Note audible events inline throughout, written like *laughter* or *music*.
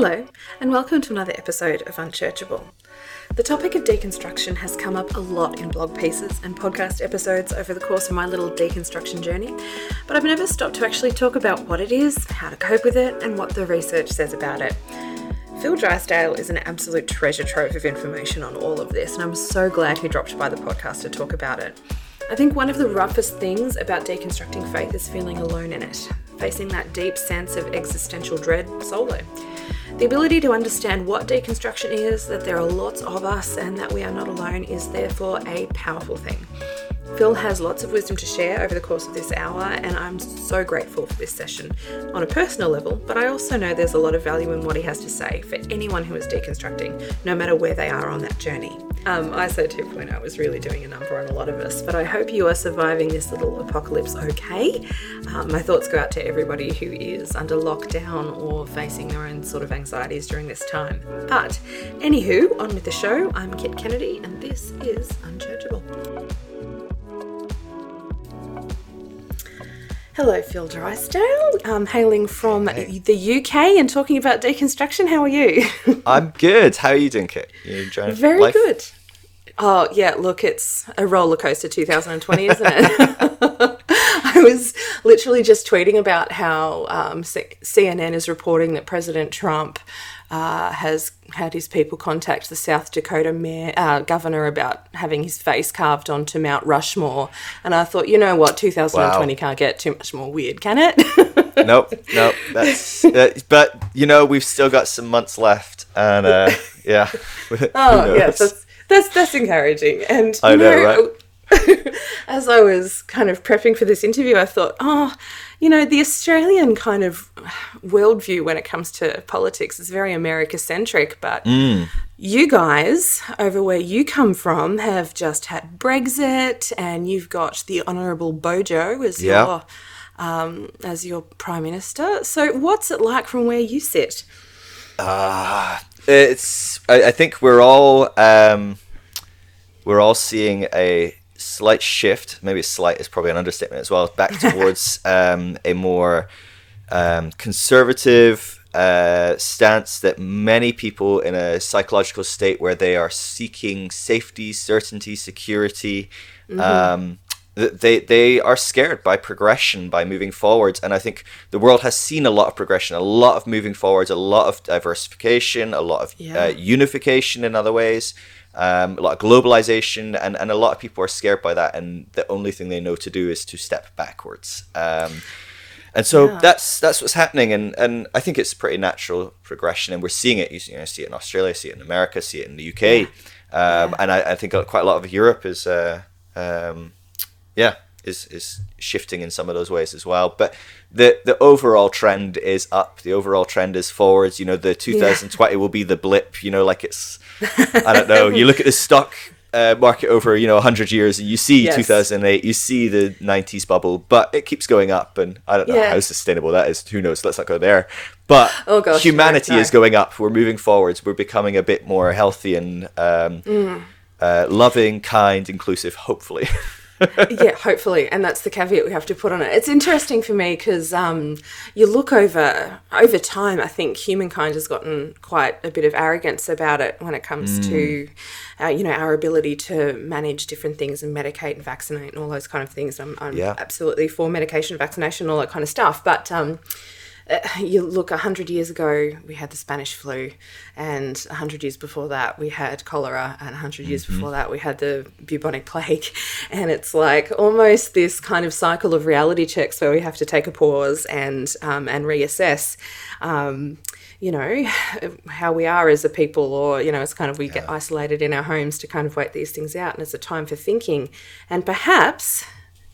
Hello, and welcome to another episode of Unchurchable. The topic of deconstruction has come up a lot in blog pieces and podcast episodes over the course of my little deconstruction journey, but I've never stopped to actually talk about what it is, how to cope with it, and what the research says about it. Phil Drysdale is an absolute treasure trove of information on all of this, and I'm so glad he dropped by the podcast to talk about it. I think one of the roughest things about deconstructing faith is feeling alone in it, facing that deep sense of existential dread solo. The ability to understand what deconstruction is, that there are lots of us, and that we are not alone is therefore a powerful thing. Phil has lots of wisdom to share over the course of this hour, and I'm so grateful for this session on a personal level, but I also know there's a lot of value in what he has to say for anyone who is deconstructing, no matter where they are on that journey. Um, ISO 2.0 was really doing a number on a lot of us, but I hope you are surviving this little apocalypse okay. Um, my thoughts go out to everybody who is under lockdown or facing their own sort of anxieties during this time. But, anywho, on with the show. I'm Kit Kennedy, and this is Unchurchable. Hello, Phil Drysdale. I'm hailing from hey. the UK and talking about deconstruction. How are you? *laughs* I'm good. How are you doing, Kit? You enjoying Very life? good. Oh, yeah, look, it's a roller coaster 2020, isn't it? *laughs* I was literally just tweeting about how um, CNN is reporting that President Trump uh, has had his people contact the South Dakota mayor, uh, governor about having his face carved onto Mount Rushmore. And I thought, you know what, 2020 wow. can't get too much more weird, can it? nope, *laughs* nope. That's, uh, but you know, we've still got some months left, and uh, *laughs* yeah. *laughs* oh yes, that's, that's that's encouraging. And I know, know right? as I was kind of prepping for this interview, I thought, oh, you know, the Australian kind of worldview when it comes to politics is very America centric, but mm. you guys over where you come from have just had Brexit, and you've got the Honourable Bojo as yeah. your um, as your prime minister. So, what's it like from where you sit? Uh, it's. I, I think we're all. Um, we're all seeing a slight shift, maybe slight is probably an understatement as well, back *laughs* towards um, a more um, conservative uh, stance that many people in a psychological state where they are seeking safety, certainty, security. Mm-hmm. Um, they they are scared by progression, by moving forwards, and I think the world has seen a lot of progression, a lot of moving forwards, a lot of diversification, a lot of yeah. uh, unification in other ways um, a lot of globalization, and, and a lot of people are scared by that, and the only thing they know to do is to step backwards. Um, and so yeah. that's that's what's happening, and, and I think it's a pretty natural progression, and we're seeing it. You know, see it in Australia, see it in America, see it in the UK, yeah. Um, yeah. and I, I, think quite a lot of Europe is, uh, um, yeah, is is shifting in some of those ways as well. But the the overall trend is up. The overall trend is forwards. You know, the 2020 will be the blip. You know, like it's *laughs* I don't know. You look at the stock uh, market over you know 100 years and you see yes. 2008 you see the 90s bubble but it keeps going up and i don't know yeah. how sustainable that is who knows let's not go there but oh gosh, humanity no. is going up we're moving forwards we're becoming a bit more healthy and um, mm. uh, loving kind inclusive hopefully *laughs* *laughs* yeah, hopefully, and that's the caveat we have to put on it. It's interesting for me because um, you look over over time. I think humankind has gotten quite a bit of arrogance about it when it comes mm. to, uh, you know, our ability to manage different things and medicate and vaccinate and all those kind of things. I'm, I'm yeah. absolutely for medication, vaccination, all that kind of stuff, but. Um, uh, *sighs* you look 100 years ago we had the spanish flu and 100 years before that we had cholera and 100 years mm-hmm. before that we had the bubonic plague *laughs* and it's like almost this kind of cycle of reality checks where we have to take a pause and um, and reassess um, you know *sighs* how we are as a people or you know it's kind of we yeah. get isolated in our homes to kind of wait these things out and it's a time for thinking and perhaps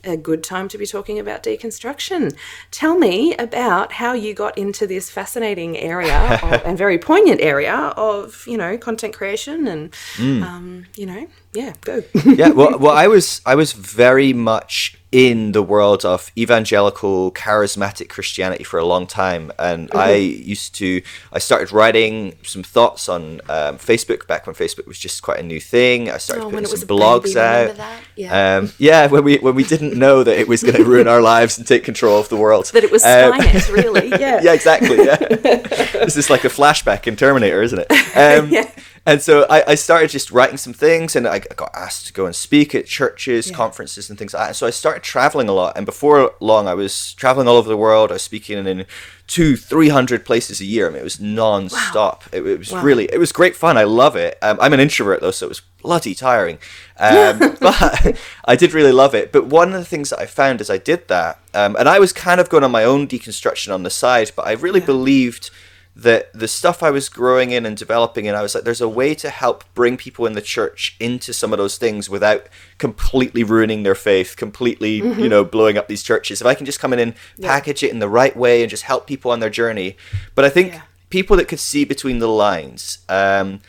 a good time to be talking about deconstruction. Tell me about how you got into this fascinating area *laughs* of, and very poignant area of you know content creation and mm. um, you know yeah go yeah well *laughs* well I was I was very much in the world of evangelical charismatic Christianity for a long time, and Mm-hmm. I used to. I started writing some thoughts on um, Facebook back when Facebook was just quite a new thing. I started Oh, putting some blogs out. Yeah. Um, yeah, when we when we didn't know that it was going *laughs* to ruin our lives and take control of the world. that it was Um, Skynet, really. *laughs* Yeah. yeah, exactly. Yeah, *laughs* this is like a flashback in Terminator, isn't it? Um, Yeah. And so I, I started just writing some things, and I got asked to go and speak at churches, Yeah. conferences, and things like that. And so I started traveling a lot. And before long, I was traveling all over the world. I was speaking in two, three hundred places a year. I mean, it was non-stop. It, it was Wow. really, it was great fun. I love it. Um, I'm an introvert though, so it was bloody tiring. Um, *laughs* but *laughs* I did really love it. But one of the things that I found as I did that, um, and I was kind of going on my own deconstruction on the side, but I really Yeah. believed that the stuff I was growing in and developing in, I was like, there's a way to help bring people in the church into some of those things without completely ruining their faith, completely, you know, blowing up these churches. If I can just come in and Mm-hmm. Yeah. package it in the right way and just help people on their journey. But I think Yeah. people that could see between the lines, um,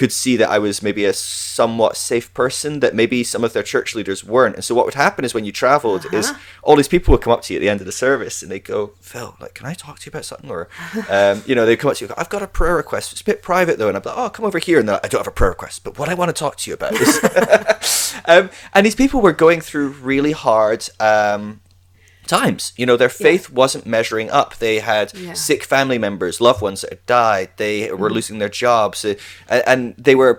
could see that I was maybe a somewhat safe person that maybe some of their church leaders weren't. And so what would happen is when you traveled is Uh-huh. all these people would come up to you at the end of the service and they go, Phil, like, can I talk to you about something? Or, *laughs* um, you know, they'd come up to you, go, I've got a prayer request. It's a bit private though. And I'm like, oh, come over here. And like, I don't have a prayer request, but what I want to talk to you about is, *laughs* *laughs* um, and these people were going through really hard, um, times. You know, their faith wasn't measuring up. They had Yeah. sick family members, loved ones that had died. They were losing their jobs, uh, and, and they were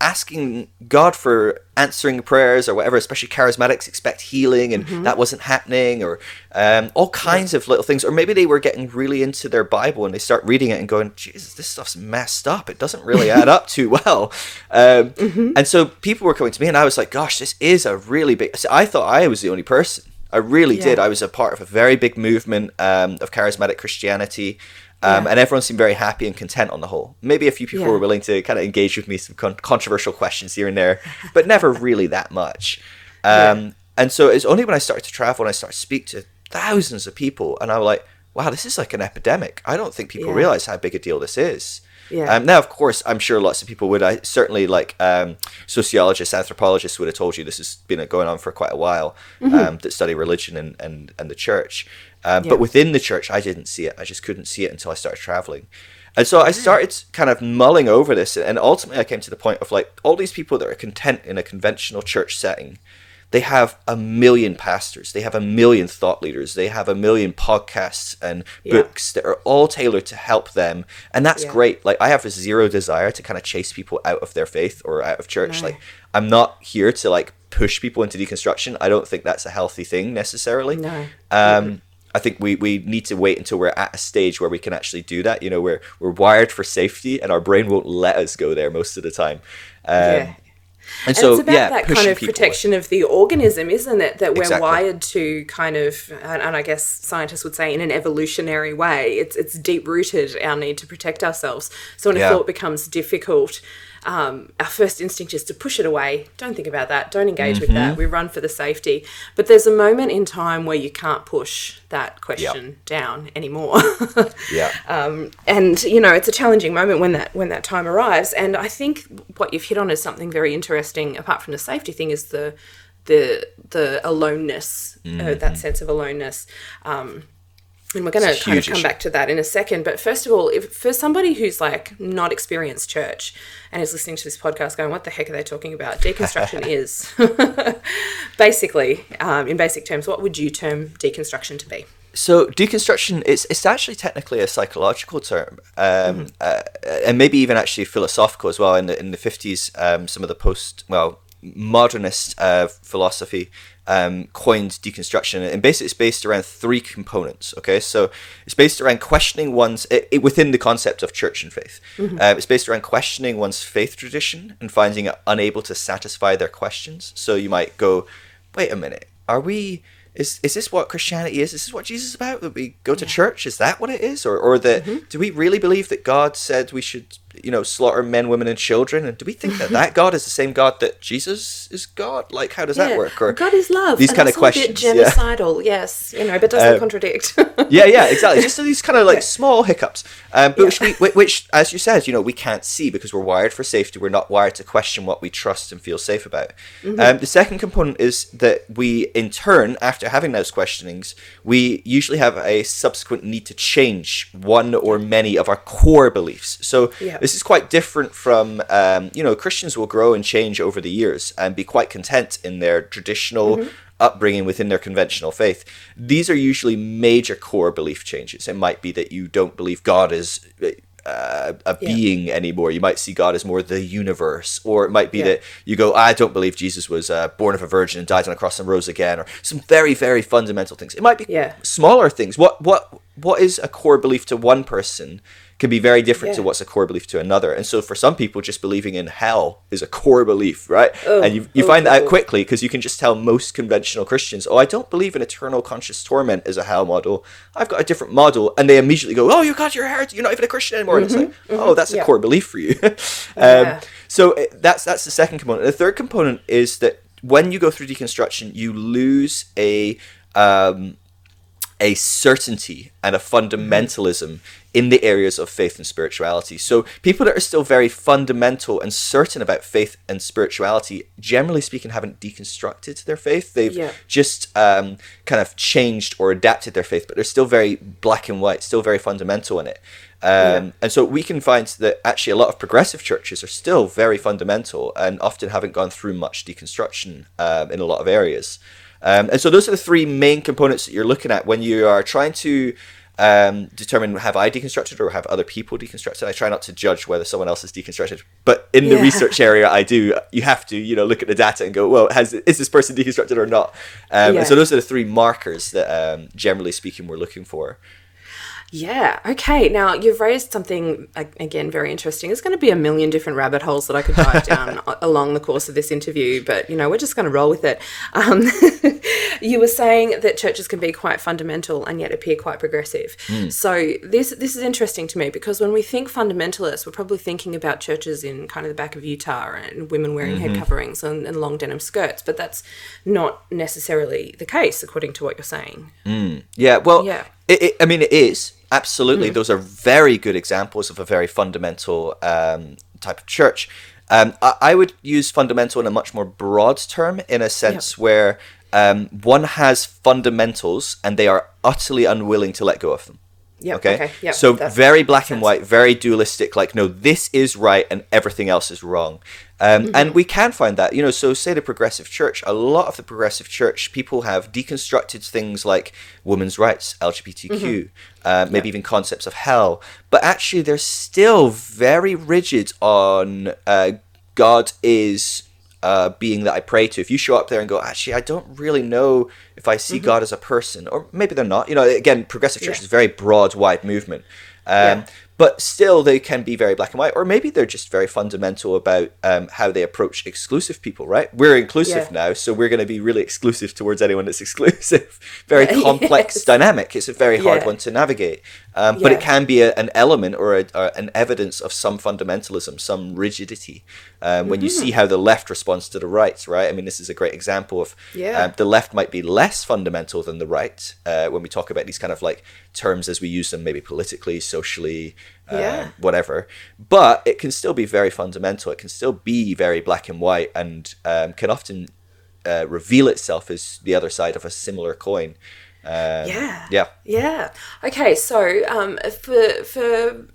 asking God for answering prayers or whatever. Especially charismatics expect healing, and that wasn't happening, or um, all kinds of little things. Or maybe they were getting really into their Bible and they start reading it and going, "Jesus, this stuff's messed up. It doesn't really add up too well." *laughs* Um, And so people were coming to me, and I was like, "Gosh, this is a really big." so I thought I was the only person. I really Yeah. did. I was a part of a very big movement um, of charismatic Christianity. Um, Yeah. And everyone seemed very happy and content on the whole. Maybe a few people Yeah. were willing to kind of engage with me some con- controversial questions here and there, but never *laughs* really that much. Um. And so it's only when I started to travel and I started to speak to thousands of people, and I was like, wow, this is like an epidemic. I don't think people realize how big a deal this is. Yeah. Um, now, of course, I'm sure lots of people would. I certainly like um, sociologists, anthropologists would have told you this has been going on for quite a while. Um, that study religion and and, and the church, um, Yeah. but within the church, I didn't see it. I just couldn't see it until I started traveling. And so I started kind of mulling over this, and ultimately I came to the point of like all these people that are content in a conventional church setting, they have a million pastors, they have a million thought leaders, they have a million podcasts and Yeah. books that are all tailored to help them, and that's Yeah. great. Like I have zero desire to kind of chase people out of their faith or out of church. No. Like I'm not here to like push people into deconstruction. I don't think that's a healthy thing necessarily. No. Um, I think we, we need to wait until we're at a stage where we can actually do that. You know, we're we're wired for safety, and our brain won't let us go there most of the time. Um, Yeah. And And so it's about yeah, that kind of protection of the organism, isn't it? That we're Exactly. wired to kind of, and, and I guess scientists would say in an evolutionary way, it's it's deep rooted our need to protect ourselves. So when Yeah. a thought becomes difficult, um, our first instinct is to push it away. Don't think about that. Don't engage with Mm-hmm. that. We run for the safety. But there's a moment in time where you can't push that question down anymore. *laughs* Yeah, um, and you know it's a challenging moment when that when that time arrives and i think what you've hit on is something very interesting apart from the safety thing is the the the aloneness uh, that sense of aloneness um, and we're going to kind of come issue. back to that in a second but first of all if for somebody who's like not experienced church and is listening to this podcast going what the heck are they talking about deconstruction *laughs* is *laughs* basically um, in basic terms what would you term deconstruction to be So deconstruction is it's actually technically a psychological term, um, uh, and maybe even actually philosophical as well. In the in the fifties, um, some of the post well modernist uh, philosophy um, coined deconstruction, and basically it's based around three components. Okay, so it's based around questioning one's it, it- within the concept of church and faith. Uh, it's based around questioning one's faith tradition and finding it unable to satisfy their questions. So you might go, wait a minute, are we? Is, is this what Christianity is? Is this what Jesus is about? That we go to church? Is that what it is? Or, or that do we really believe that God said we should you know, slaughter men, women, and children? And do we think that that God is the same God that Jesus is God? Like, how does that work? Or God is love. These kind of questions. genocidal, yeah. yes, you know, but doesn't um, contradict. *laughs* yeah, yeah, exactly. Just these kind of like yeah. small hiccups, um, but yeah. which, we, which, as you said, you know, we can't see because we're wired for safety. We're not wired to question what we trust and feel safe about. Mm-hmm. Um, the second component is that we, in turn, after having those questionings, we usually have a subsequent need to change one or many of our core beliefs. So yeah. This is quite different from, um, you know, Christians will grow and change over the years and be quite content in their traditional. Mm-hmm upbringing within their conventional faith. These are usually major core belief changes. It might be that you don't believe God is uh, a yeah. being anymore. You might see God as more the universe, or it might be yeah. that you go, I don't believe Jesus was uh, born of a virgin and died on a cross and rose again, or some very, very fundamental things. It might be yeah. smaller things. What what what is a core belief to one person can be very different yeah. to what's a core belief to another. And so for some people, just believing in hell is a core belief, right? Oh, and you, you oh, find that out oh. quickly because you can just tell most conventional Christians, oh, I don't believe in eternal conscious torment as a hell model. I've got a different model. And they immediately go, oh, you got your heart. You're not even a Christian anymore. Mm-hmm, and it's like, mm-hmm, oh, that's yeah. a core belief for you. *laughs* um, yeah. So eh, that's, that's the second component. The third component is that when you go through deconstruction, you lose a... Um, a certainty and a fundamentalism in the areas of faith and spirituality. So, people that are still very fundamental and certain about faith and spirituality, generally speaking, haven't deconstructed their faith. They've yeah. just um, kind of changed or adapted their faith, but they're still very black and white, still very fundamental in it. Um, yeah. And so we can find that actually a lot of progressive churches are still very fundamental and often haven't gone through much deconstruction um, in a lot of areas. Um, and so those are the three main components that you're looking at when you are trying to um, determine have I deconstructed or have other people deconstructed. I try not to judge whether someone else has deconstructed, but in the yeah. research area, I do. You have to, you know, look at the data and go, well, has is this person deconstructed or not? Um, yeah. And so those are the three markers that, um, generally speaking, we're looking for. Yeah. Okay. Now you've raised something again very interesting. There's going to be a million different rabbit holes that I could dive down *laughs* along the course of this interview, but you know we're just going to roll with it. Um, *laughs* you were saying that churches can be quite fundamental and yet appear quite progressive. Mm. So this this is interesting to me because when we think fundamentalists, we're probably thinking about churches in kind of the back of Utah and women wearing mm-hmm. head coverings and, and, long denim skirts, but that's not necessarily the case according to what you're saying. Mm. Yeah. Well. Yeah. It, it, I mean, it is absolutely. Mm. Those are very good examples of a very fundamental um, type of church. Um, I, I, would use fundamental in a much more broad term, in a sense where um, one has fundamentals and they are utterly unwilling to let go of them. Yep, okay. okay yep, so very black and white, very dualistic. Like, no, this is right and everything else is wrong. Um, mm-hmm. And we can find that, you know. So, say the progressive church. A lot of the progressive church people have deconstructed things like women's rights, LGBTQ, mm-hmm. uh, maybe even concepts of hell. But actually, they're still very rigid on uh, God is uh, being that I pray to. If you show up there and go, actually, I don't really know if I see mm-hmm. God as a person, or maybe they're not. You know, again, progressive church yeah. is a very broad, wide movement. Um, yeah but still they can be very black and white or maybe they're just very fundamental about um, how they approach exclusive people right we're inclusive yeah. now so we're going to be really exclusive towards anyone that's *laughs* exclusive very *laughs* complex yes. dynamic it's a very hard one to navigate um, but it can be a, an element or, a, or, an evidence of some fundamentalism some rigidity um, when mm-hmm. you see how the left responds to the right right i mean this is a great example of yeah. Um, the left might be less fundamental than the right uh, when we talk about these kind of like terms as we use them maybe politically socially uh, yeah. whatever. But it can still be very fundamental. It can still be very black and white, and um, can often uh, reveal itself as the other side of a similar coin. Um, yeah. Yeah. Yeah. Okay. So um, for for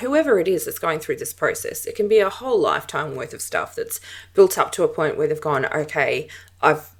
whoever it is that's going through this process, it can be a whole lifetime worth of stuff that's built up to a point where they've gone, okay, I've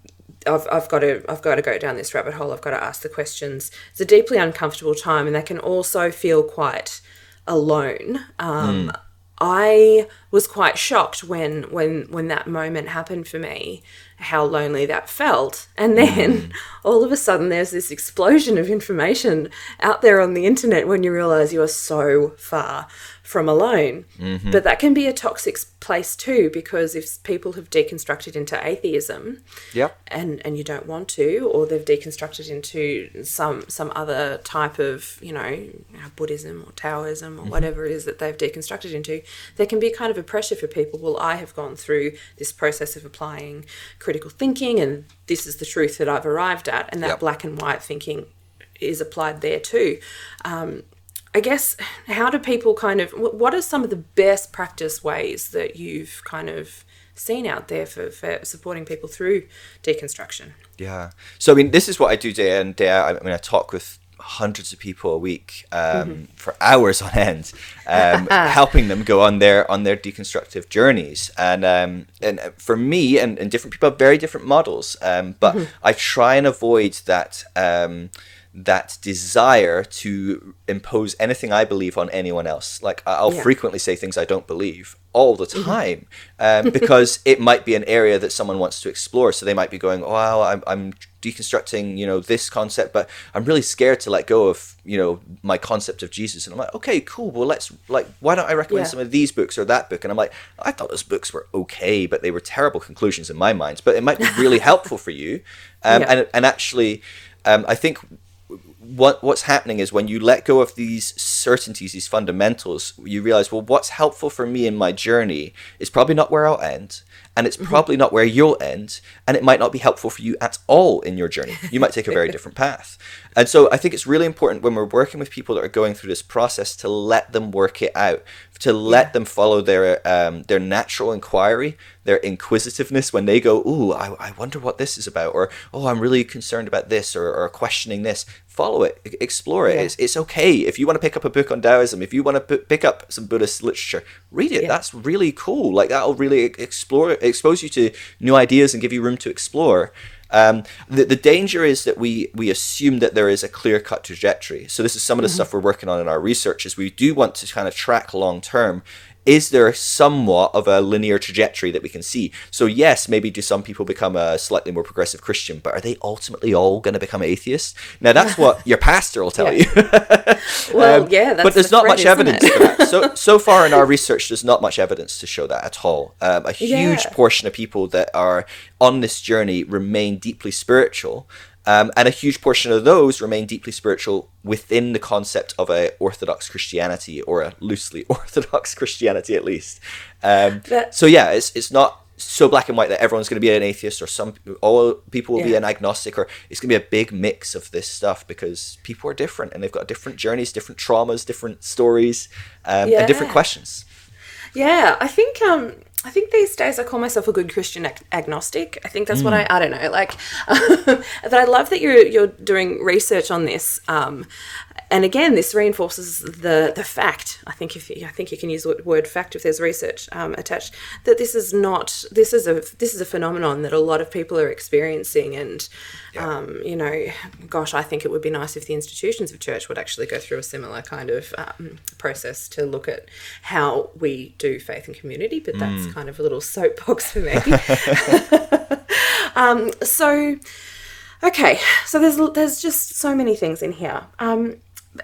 I've, I've got to I've got to go down this rabbit hole. I've got to ask the questions. It's a deeply uncomfortable time, and they can also feel quite alone. Um, mm. I was quite shocked when when when that moment happened for me how lonely that felt and then mm. *laughs* all of a sudden there's this explosion of information out there on the internet when you realize you are so far from alone. Mm-hmm. But that can be a toxic place too, because if people have deconstructed into atheism, yep. and and you don't want to, or they've deconstructed into some some other type of you know Buddhism or Taoism or mm-hmm. whatever it is that they've deconstructed into, there can be kind of a pressure for people. Well, I have gone through this process of applying critical thinking, and this is the truth that I've arrived at, and that yep. black and white thinking is applied there too. Um, I guess how do people kind of what are some of the best practice ways that you've kind of seen out there for, for supporting people through deconstruction? Yeah. So I mean, this is what I do day in day out. I mean, I talk with hundreds of people a week um, mm-hmm. for hours on end, um, *laughs* helping them go on their on their deconstructive journeys. And um, and for me, and, and different people have very different models, um, but mm-hmm. I try and avoid that um, that desire to impose anything I believe on anyone else. Like I'll yeah. frequently say things I don't believe all the mm-hmm. time *laughs* um, because it might be an area that someone wants to explore. So they might be going, "Oh, I'm, I'm deconstructing, you know, this concept, but I'm really scared to let go of, you know, my concept of Jesus." And I'm like, "Okay, cool. Well, let's like, why don't I recommend yeah. some of these books or that book?" And I'm like, "I thought those books were okay, but they were terrible conclusions in my mind. But it might be really *laughs* helpful for you." Um, yeah. And and actually, um, I think what what's happening is when you let go of these certainties, these fundamentals, you realize, well, what's helpful for me in my journey is probably not where I'll end, and it's mm-hmm. probably not where you'll end, and it might not be helpful for you at all in your journey. You might take a very *laughs* different path. And so I think it's really important when we're working with people that are going through this process to let them work it out, to let yeah. them follow their um, their natural inquiry, their inquisitiveness when they go, "Ooh, I, I wonder what this is about," or "Oh, I'm really concerned about this," or, or questioning this. Follow it, explore it. Yeah. It's, it's okay if you want to pick up a book on Taoism, if you want to p- pick up some Buddhist literature, read it. Yeah. That's really cool. Like that'll really explore, expose you to new ideas and give you room to explore. Um, the, the danger is that we we assume that there is a clear cut trajectory. So this is some of the mm-hmm. stuff we're working on in our research. Is we do want to kind of track long term is there somewhat of a linear trajectory that we can see? So, yes, maybe do some people become a slightly more progressive Christian, but are they ultimately all going to become atheists? Now, that's *laughs* what your pastor will tell you. *laughs* well, um, yeah, but there's the not threat, much evidence for that. So, *laughs* so far in our research, there's not much evidence to show that at all. Um, a huge yeah. portion of people that are on this journey remain deeply spiritual. Um, and a huge portion of those remain deeply spiritual within the concept of a Orthodox Christianity or a loosely *laughs* Orthodox Christianity, at least. Um, so yeah, it's it's not so black and white that everyone's going to be an atheist or some all people will yeah. be an agnostic or it's going to be a big mix of this stuff because people are different and they've got different journeys, different traumas, different stories, um, yeah. and different questions. Yeah, I think um, I think these days I call myself a good Christian ag- agnostic. I think that's mm. what I I don't know like. *laughs* but I love that you're you're doing research on this. Um, and again, this reinforces the the fact. I think if I think you can use the word fact if there's research um, attached that this is not this is a this is a phenomenon that a lot of people are experiencing, and yeah. um, you know, gosh, I think it would be nice if the institutions of church would actually go through a similar kind of um, process to look at how we do faith and community. But that's mm. kind of a little soapbox for me. *laughs* Um, so. Okay, so there's there's just so many things in here. Um,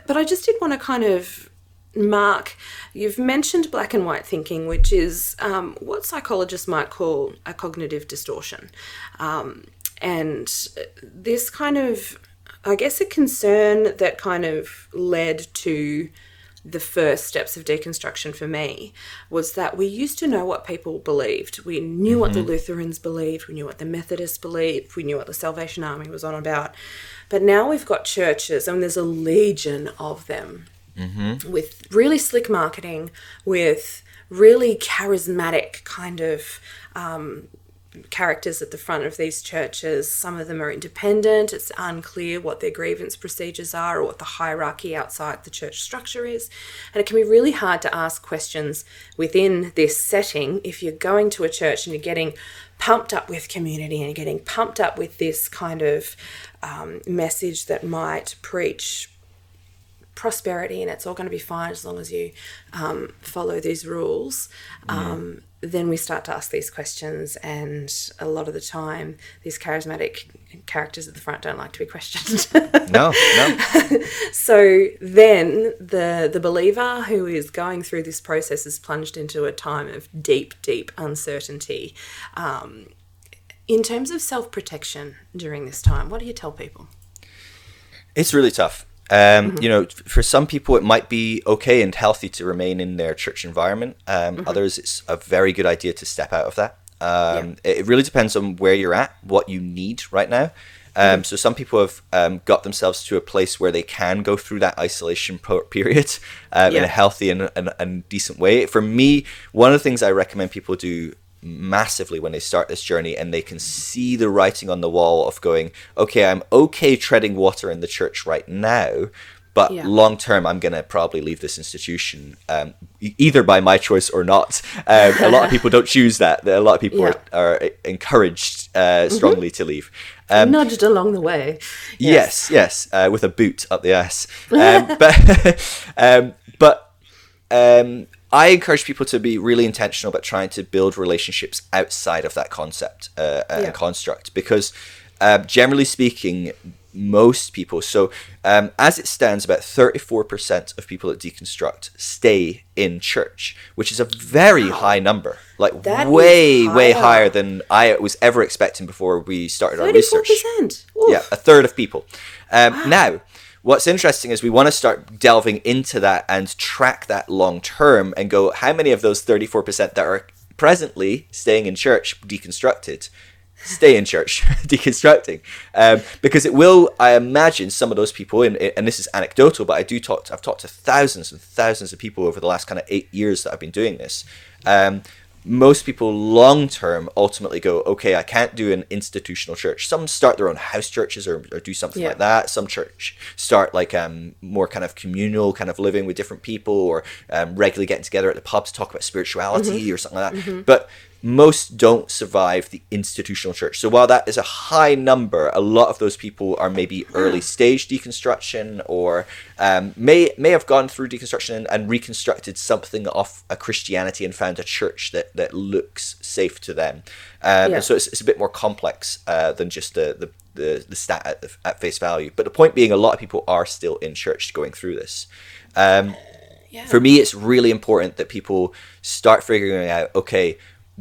but I just did want to kind of mark you've mentioned black and white thinking which is um, what psychologists might call a cognitive distortion. Um, and this kind of i guess a concern that kind of led to the first steps of deconstruction for me was that we used to know what people believed. We knew mm-hmm. what the mm-hmm. Lutherans believed, we knew what the Methodists believed, we knew what the Salvation Army was on about. But now we've got churches, and there's a legion of them mm-hmm. with really slick marketing, with really charismatic kind of um, characters at the front of these churches. Some of them are independent. It's unclear what their grievance procedures are or what the hierarchy outside the church structure is. And it can be really hard to ask questions within this setting if you're going to a church and you're getting pumped up with community and you're getting pumped up with this kind of um, message that might preach prosperity and it's all going to be fine as long as you um, follow these rules, um, then we start to ask these questions. And a lot of the time, these charismatic characters at the front don't like to be questioned. *laughs* No, no. *laughs* so then the the believer who is going through this process is plunged into a time of deep, deep uncertainty. Um, in terms of self protection during this time, what do you tell people? It's really tough. Um, You know, for some people, it might be okay and healthy to remain in their church environment. Um, Others, it's a very good idea to step out of that. Um, it, it really depends on where you're at, what you need right now. Um, So some people have um, got themselves to a place where they can go through that isolation period *laughs* um, in a healthy and, and, and decent way. For me, one of the things I recommend people do massively when they start this journey and they can see the writing on the wall of going, okay, I'm okay treading water in the church right now, but Yeah. long term, I'm going to probably leave this institution um, either by my choice or not. Um, a lot of people don't choose that. A lot of people Yeah. are, are encouraged uh, strongly to leave. Um, Nudged along the way. Yes, yes, uh, with a boot up the ass. *laughs* *laughs* Um, but um, but um, I encourage people to be really intentional about trying to build relationships outside of that concept uh, and Yeah. construct because, um, generally speaking, most people. So, um, as it stands, about thirty-four percent of people at deconstruct stay in church, which is a very high number. Like That way, way higher. than I was ever expecting before we started our Thirty-four research. percent. Yeah, a third of people. Um, Now, what's interesting is we want to start delving into that and track that long term and go, how many of those 34% that are presently staying in church deconstructed? Stay in church, *laughs* deconstructing, um, because it will. I imagine some of those people, and, and this is anecdotal, but I do talk. To, I've talked to thousands and thousands of people over the last kind of eight years that I've been doing this. Um, most people long term ultimately go, okay, I can't do an institutional church. Some start their own house churches or, or do something Yeah. like that. Some church start like um more kind of communal kind of living with different people or um, regularly getting together at the pub to talk about spirituality or something like that. But most don't survive the institutional church. So while that is a high number, a lot of those people are maybe early stage deconstruction or um, may may have gone through deconstruction and, and reconstructed something off a Christianity and found a church that, that looks safe to them. Um, Yeah. And so it's, it's a bit more complex uh, than just the, the, the, the stat at, the, at face value. But the point being, a lot of people are still in church going through this. Um, Yeah. for me, it's really important that people start figuring out okay,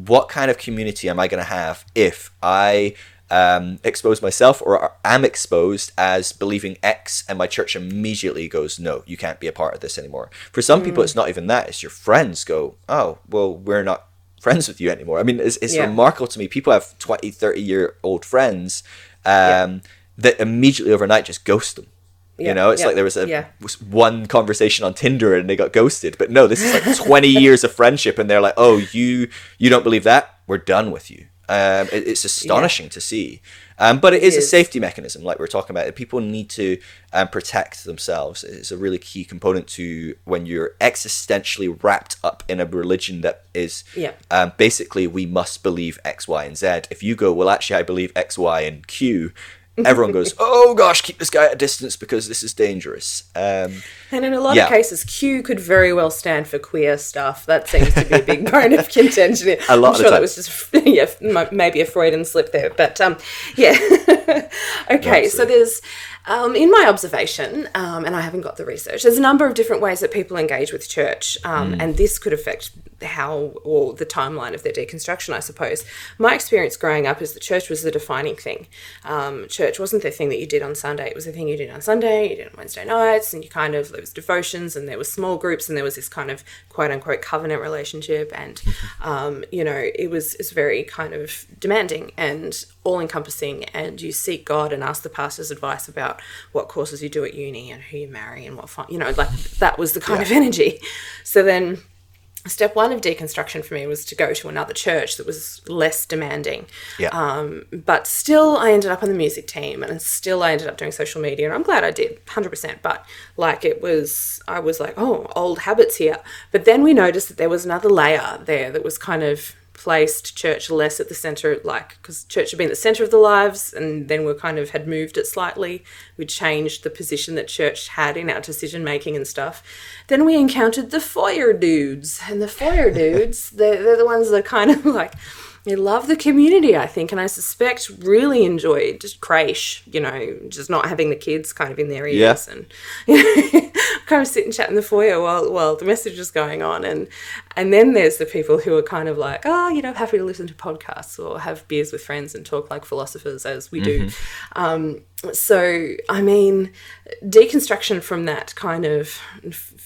what kind of community am I going to have if I um, expose myself or am exposed as believing X and my church immediately goes, no, you can't be a part of this anymore. For some people, it's not even that. It's your friends go, oh, well, we're not friends with you anymore. I mean, it's, it's Yeah. remarkable to me. People have 20, 30 year old friends um, Yeah. that immediately overnight just ghost them. Yeah, You know, it's yeah, like there was a yeah. one conversation on Tinder and they got ghosted. But no, this is like 20 *laughs* years of friendship, and they're like, "Oh, you you don't believe that? We're done with you." Um, it- it's astonishing to see, um, but it is, a safety mechanism, like we are talking about. People need to um, protect themselves. It's a really key component to when you're existentially wrapped up in a religion that is um, basically we must believe X, Y, and Z. If you go, well, actually, I believe X, Y, and Q. Everyone goes, *laughs* oh gosh, keep this guy at a distance because this is dangerous. Um, And in a lot Yeah. of cases, Q could very well stand for queer stuff. That seems to be a big *laughs* bone of contention. A lot I'm of sure the that was just *laughs* yeah, maybe a Freudian slip there, but um, yeah. okay, so there's um, in my observation, um, and I haven't got the research. There's a number of different ways that people engage with church, um, Mm. and this could affect how or the timeline of their deconstruction. I suppose my experience growing up is the church was the defining thing. Um, church wasn't the thing that you did on Sunday; it was the thing you did on Sunday, you did on Wednesday nights, and you kind of there was devotions, and there was small groups, and there was this kind of quote unquote covenant relationship, and *laughs* um, you know it was it's very kind of demanding and all encompassing, and you seek God and ask the pastor's advice about what courses you do at uni and who you marry and what fun, you know like that was the kind of energy. So then step one of deconstruction for me was to go to another church that was less demanding. Yeah. Um, but still, I ended up on the music team and still I ended up doing social media. And I'm glad I did, 100%. But like it was, I was like, oh, old habits here. But then we noticed that there was another layer there that was kind of placed church less at the center, like because church had been at the center of the lives, and then we kind of had moved it slightly. We changed the position that church had in our decision making and stuff. Then we encountered the foyer dudes, and the foyer *laughs* dudes, they're, they're the ones that kind of like they love the community, I think, and I suspect really enjoyed just creche, you know, just not having the kids kind of in their ears Yeah. and *laughs* you know, kind of sit and chat in the foyer while while the message is going on and and then there's the people who are kind of like, oh, you know, happy to listen to podcasts or have beers with friends and talk like philosophers as we do. Um, so, I mean, deconstruction from that kind of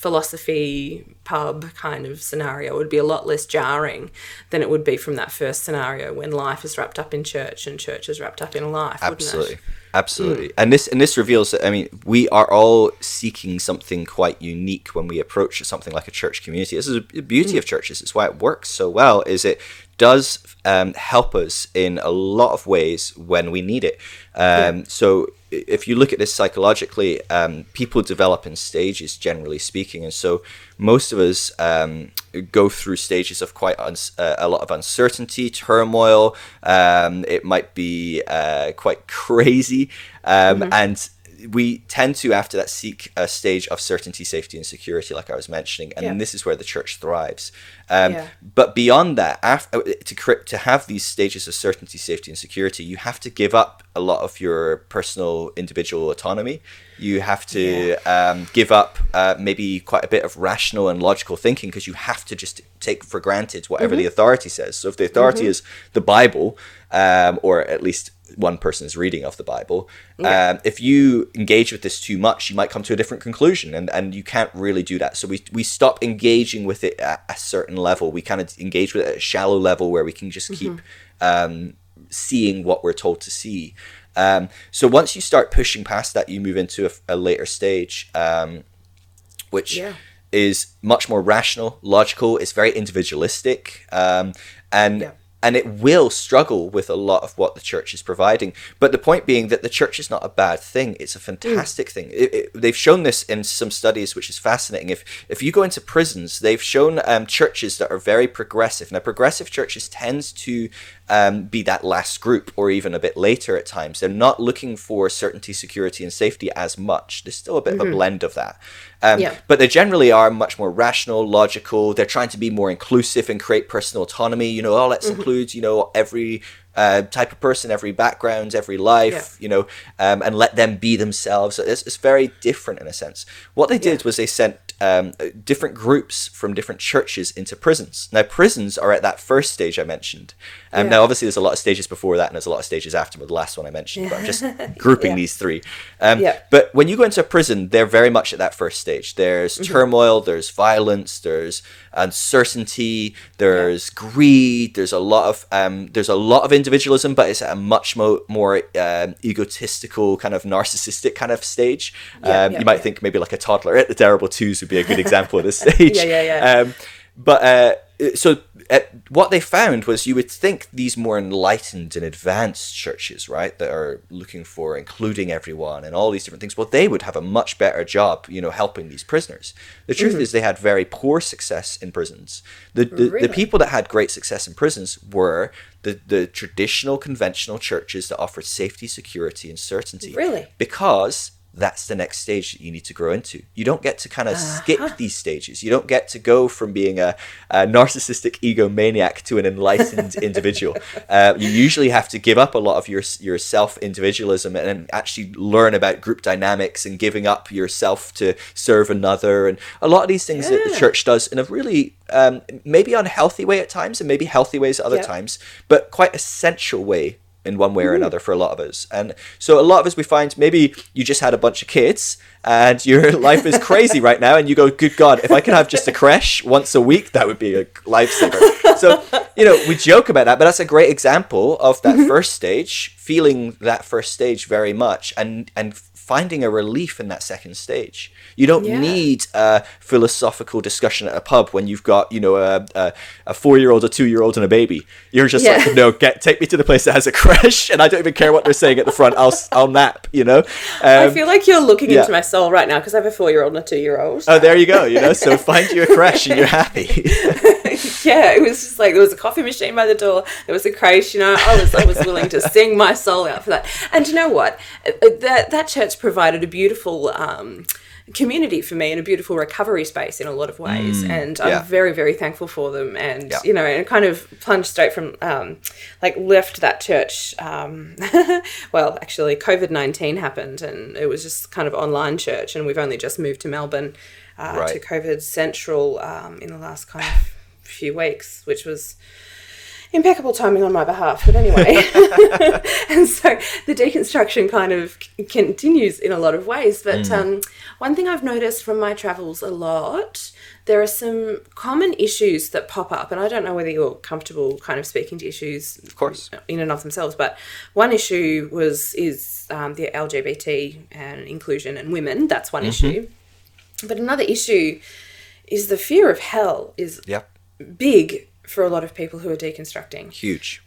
philosophy pub kind of scenario would be a lot less jarring than it would be from that first scenario when life is wrapped up in church and church is wrapped up in life. wouldn't it? Absolutely. Absolutely. And this and this reveals that I mean, we are all seeking something quite unique when we approach something like a church community. This is the beauty of churches. It's why it works so well, is it does um, help us in a lot of ways when we need it. Um, So i- if you look at this psychologically, um, people develop in stages, generally speaking, and so most of us um, go through stages of quite uns- uh, a lot of uncertainty, turmoil. Um, it might be uh, quite *laughs* crazy, um, and we tend to after that seek a stage of certainty safety and security like i was mentioning and Yeah. this is where the church thrives. Um, Yeah. but beyond that uh, to cre- to have these stages of certainty safety and security you have to give up a lot of your personal individual autonomy. You have to um, give up uh, maybe quite a bit of rational and logical thinking because you have to just take for granted whatever the authority says. So if the authority is the bible um, or at least one person is reading of the Bible. Yeah. Um, if you engage with this too much, you might come to a different conclusion, and, and you can't really do that. So we, we stop engaging with it at a certain level. We kind of engage with it at a shallow level where we can just keep um, seeing what we're told to see. Um, so once you start pushing past that, you move into a, a later stage, um, which Yeah. is much more rational, logical. It's very individualistic, um, and Yeah. And it will struggle with a lot of what the church is providing. But the point being that the church is not a bad thing; it's a fantastic thing. It, it, they've shown this in some studies, which is fascinating. If if you go into prisons, they've shown um, churches that are very progressive. Now, progressive churches tends to um, be that last group, or even a bit later at times. They're not looking for certainty, security, and safety as much. There's still a bit of a blend of that. Um, Yeah. But they generally are much more rational, logical. They're trying to be more inclusive and create personal autonomy. You know, oh, let's include, you know, every uh, type of person, every background, every life, you know, um, and let them be themselves. It's, it's very different in a sense. What they did was they sent um, different groups from different churches into prisons. Now, prisons are at that first stage I mentioned. Um, Yeah. Now, obviously, there's a lot of stages before that, and there's a lot of stages after. The last one I mentioned, but I'm just *laughs* grouping Yeah. these three. Um, Yeah. But when you go into a prison, they're very much at that first stage. There's Mm-hmm. turmoil, there's violence, there's uncertainty, there's greed, there's a lot of um, there's a lot of individualism, but it's at a much mo- more um, egotistical, kind of narcissistic kind of stage. Um, you might think maybe like a toddler at the Terrible Twos would be a good example at this *laughs* stage. Yeah, yeah, yeah. Um, but uh, so uh, what they found was you would think these more enlightened and advanced churches, right, that are looking for including everyone and all these different things, well, they would have a much better job, you know, helping these prisoners. The truth Mm-hmm. is, they had very poor success in prisons. The the, Really? the people that had great success in prisons were the the traditional, conventional churches that offered safety, security, and certainty. Really? Because that's the next stage that you need to grow into. You don't get to kind of Uh-huh. skip these stages. You don't get to go from being a, a narcissistic egomaniac to an enlightened *laughs* individual. Uh, you usually have to give up a lot of your your self individualism and actually learn about group dynamics and giving up yourself to serve another. And a lot of these things that the church does in a really um, maybe unhealthy way at times and maybe healthy ways at other Yep. times, but quite essential way in one way or Mm-hmm. another for a lot of us. And so a lot of us we find maybe you just had a bunch of kids and your *laughs* life is crazy right now and you go, Good God, if I could have just a creche once a week, that would be a lifesaver. So, you know, we joke about that, but that's a great example of that Mm-hmm. first stage, feeling that first stage very much and and finding a relief in that second stage. You don't Yeah. need a philosophical discussion at a pub when you've got, you know, a, a, a four year old, a two year old, and a baby. You're just Yeah. like, no, get take me to the place that has a creche, and I don't even care what they're saying at the front. I'll I'll nap, you know. I Um, feel like you're looking yeah. into my soul right now because I have a four year old and a two year old. oh, there you go. You know, so find you a creche and you're happy. *laughs* yeah, it was just like there was a coffee machine by the door, there was a crate. You know, I was I was willing to sing my soul out for that. And you know what? Uh, that that church provided a beautiful. Um, community for me and a beautiful recovery space in a lot of ways. Mm, and yeah. I'm very, very thankful for them. And, Yeah. you know, and kind of plunged straight from, um, like, left that church. Um, *laughs* well, actually, COVID 19 happened and it was just kind of online church. And we've only just moved to Melbourne uh, to COVID Central um, in the last kind of few weeks, which was impeccable timing on my behalf. But anyway, *laughs* *laughs* and so the deconstruction kind of c- continues in a lot of ways. But um, one thing I've noticed from my travels a lot. There are some common issues that pop up, and I don't know whether you're comfortable kind of speaking to issues, of course. in and of themselves. But one issue was is um, the LGBT and inclusion and women. That's one issue. But another issue is the fear of hell is Yeah, big for a lot of people who are deconstructing. huge.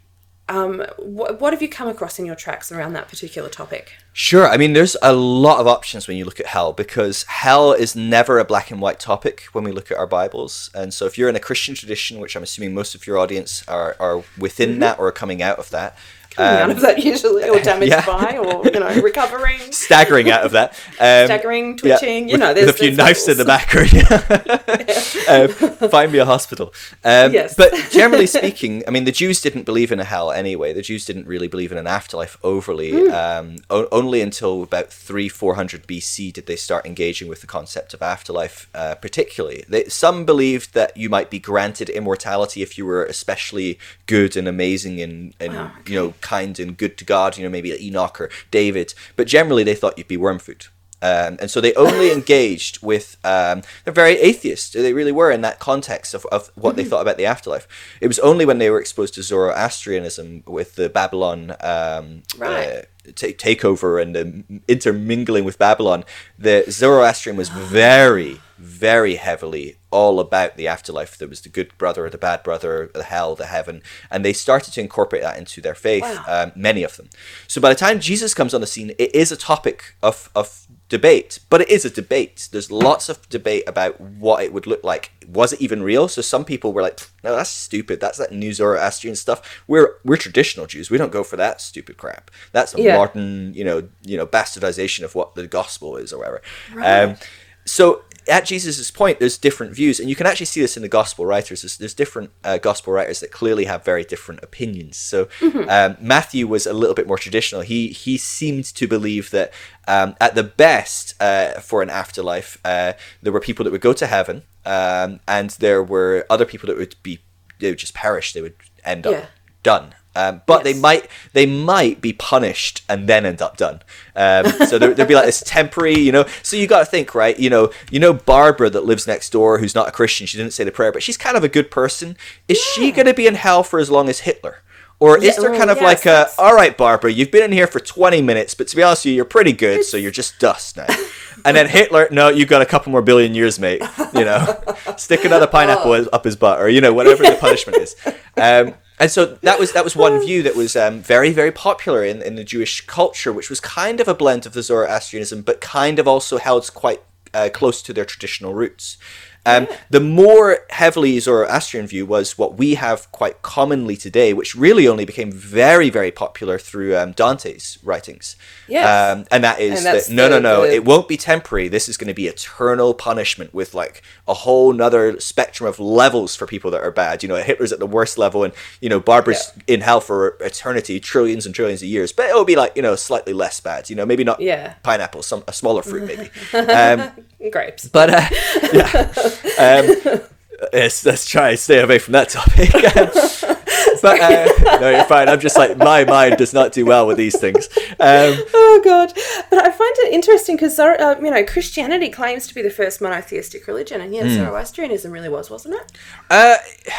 Um, what, what have you come across in your tracks around that particular topic? Sure. I mean, there's a lot of options when you look at hell because hell is never a black and white topic when we look at our Bibles. And so, if you're in a Christian tradition, which I'm assuming most of your audience are, are within mm-hmm. that or are coming out of that, *laughs* Coming out of that usually, or damaged *laughs* yeah. by, or you know, recovering, *laughs* staggering out of that, um, staggering, yeah, twitching. you with- know, with there's a few there's knives in the levels. back. um, find me a hospital. Um, Yes. But generally speaking, I mean, the Jews didn't believe in a hell anyway. The Jews didn't really believe in an afterlife overly. Um, o- only until about three, four hundred BC did they start engaging with the concept of afterlife. Uh, particularly, they, some believed that you might be granted immortality if you were especially good and amazing and, and Wow, you know kind and good to God. You know, maybe Enoch or David. But generally, they thought you'd be worm food. Um, and so they only *laughs* engaged with um, they're very atheist they really were in that context of, of what they thought about the afterlife it was only when they were exposed to zoroastrianism with the babylon um, Right. uh, ta takeover and the intermingling with babylon the zoroastrian was very very heavily all about the afterlife there was the good brother the bad brother the hell the heaven and they started to incorporate that into their faith Wow. um, many of them. So by the time Jesus comes on the scene, it is a topic of, of debate, but it is a debate. There's lots of debate about what it would look like. Was it even real? So some people were like, "No, that's stupid. That's that new Zoroastrian stuff. We're we're traditional Jews. We don't go for that stupid crap. That's a Yeah. modern, you know, you know, bastardization of what the gospel is or whatever." Um, so at Jesus' point, there's different views, and you can actually see this in the gospel writers. There's, there's different uh, gospel writers that clearly have very different opinions. So um, Matthew was a little bit more traditional. He he seemed to believe that um, at the best uh, for an afterlife, uh, there were people that would go to heaven, um, and there were other people that would be they would just perish. They would end up done. Um, but they might they might be punished and then end up done. Um, so there, there'd be like this temporary, you know. So you got to think, right? You know, you know Barbara that lives next door, who's not a Christian. She didn't say the prayer, but she's kind of a good person. Is she going to be in hell for as long as Hitler? Or is Yeah, there well, kind of yes, like a, all right, Barbara, you've been in here for 20 minutes, but to be honest with you, you're pretty good, so you're just dust now. and then Hitler, no, you've got a couple more billion years, mate. You know, *laughs* stick another *laughs* pineapple Oh. up his butt, or you know, whatever the punishment is. *laughs* Um, and so that was that was one *laughs* view that was um, very very popular in, in the Jewish culture, which was kind of a blend of the Zoroastrianism, but kind of also held quite uh, close to their traditional roots. Um, The more heavily Zoroastrian view was what we have quite commonly today, which really only became very, very popular through um, Dante's writings. Yes. Um, and that is And that no, no, the- no, the- it won't be temporary. This is going to be eternal punishment with like a whole nother spectrum of levels for people that are bad. You know, Hitler's at the worst level, and you know Barbara's in hell for eternity, trillions and trillions of years. But it'll be like you know slightly less bad. You know, maybe not Yeah. pineapple, some a smaller fruit maybe. *laughs* Um, Grapes. but uh, *laughs* yeah, um, let's, let's try and stay away from that topic. *laughs* but uh, no, you're fine. I'm just like my mind does not do well with these things. Um, Oh god! But I find it interesting because uh, you know Christianity claims to be the first monotheistic religion, and yet Hmm. Zoroastrianism really was, wasn't it? uh, it,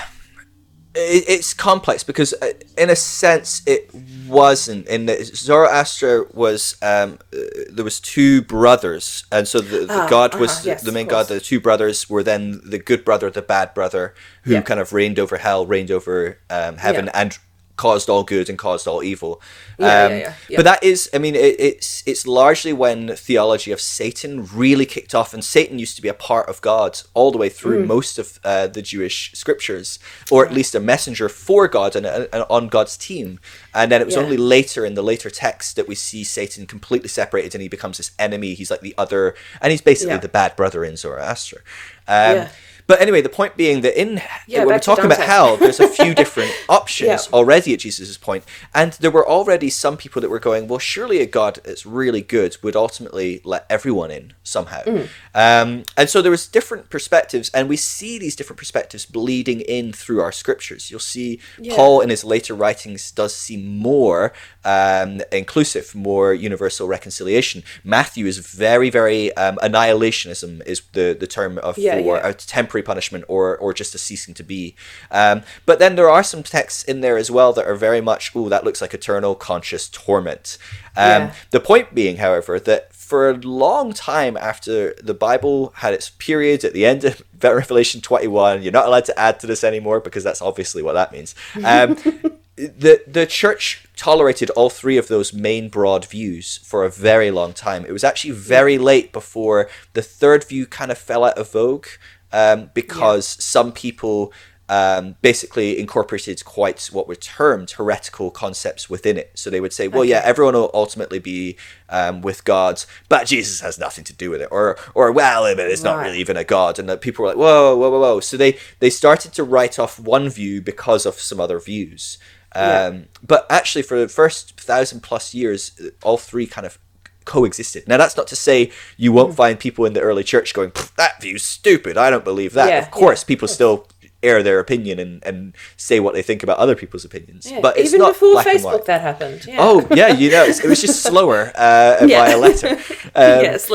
it's complex because, uh, in a sense, it wasn't. In that Zoroaster was um, uh, there was two brothers, and so the, the Ah, god was uh-huh, yes, the main god. The two brothers were then the good brother, the bad brother, who Yeah. kind of reigned over hell, reigned over um, heaven, Yeah. and caused all good and caused all evil. Yeah, yeah, Um, yeah, yeah. But that is, I mean, it, it's it's largely when theology of Satan really kicked off, and Satan used to be a part of God all the way Mm. through most of uh, the Jewish scriptures, or at least a messenger for God and, and on God's team. And then it was Yeah. only later in the later text that we see Satan completely separated, and he becomes this enemy. He's like the other, and he's basically Yeah. the bad brother in Zoroaster. Um, Yeah. But anyway, the point being that in Yeah, when we're talking about hell, there's a *laughs* few different options Yeah. already at Jesus' point, and there were already some people that were going, well, surely a God that's really good would ultimately let everyone in somehow. Mm. Um, and so there was different perspectives, and we see these different perspectives bleeding in through our scriptures. You'll see Yeah. Paul in his later writings does seem more um, inclusive, more universal reconciliation. Matthew is very, very um, annihilationism is the, the term of for a temporary punishment or or just a ceasing to be. Um, but then there are some texts in there as well that are very much, oh, that looks like eternal conscious torment. Um, Yeah. The point being, however, that for a long time after the Bible had its period at the end of *laughs* Revelation 21, you're not allowed to add to this anymore because that's obviously what that means. Um, *laughs* the the church tolerated all three of those main broad views for a very long time. It was actually very late before the third view kind of fell out of vogue um, because some people um, basically incorporated quite what were termed heretical concepts within it. So they would say, well, yeah, everyone will ultimately be um, with God, but Jesus has nothing to do with it, or or well, it's not Right. really even a God. And people were like, whoa, whoa, whoa, whoa. So they they started to write off one view because of some other views. Um, Yeah. But actually, for the first thousand plus years, all three kind of coexisted. Now, that's not to say you won't find people in the early church going, that view's stupid. I don't believe that. Yeah, of course, yeah, people still air their opinion and, and say what they think about other people's opinions. Yeah, But it's Even not before black and white. Facebook, that happened. Yeah. Oh yeah, you know, it was just *laughs* slower uh, Yeah. via letter. *laughs* Um, yes.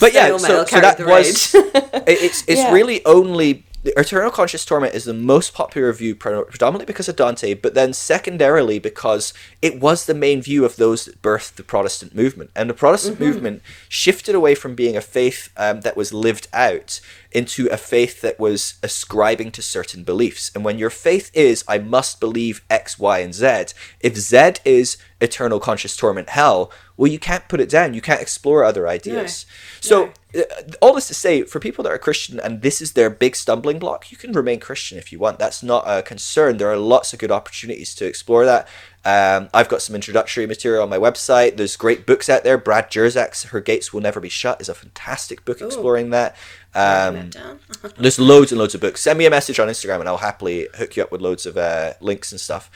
but yeah, so, so that was it- it's it's *laughs* really only the Eternal Conscious Torment is the most popular view predominantly because of Dante, but then secondarily because it was the main view of those that birthed the Protestant movement, and the Protestant Mm-hmm. movement shifted away from being a faith um, that was lived out into a faith that was ascribing to certain beliefs. And when your faith is, I must believe X, Y, and Z, if Z is eternal conscious torment hell, well, you can't put it down. You can't explore other ideas. So, uh, all this to say, for people that are Christian and this is their big stumbling block, you can remain Christian if you want. That's not a concern. There are lots of good opportunities to explore that. Um, I've got some introductory material on my website. There's great books out there. Brad Jersak's Her Gates Will Never Be Shut is a fantastic book exploring that. Um, that *laughs* there's loads and loads of books. Send me a message on Instagram and I'll happily hook you up with loads of uh, links and stuff.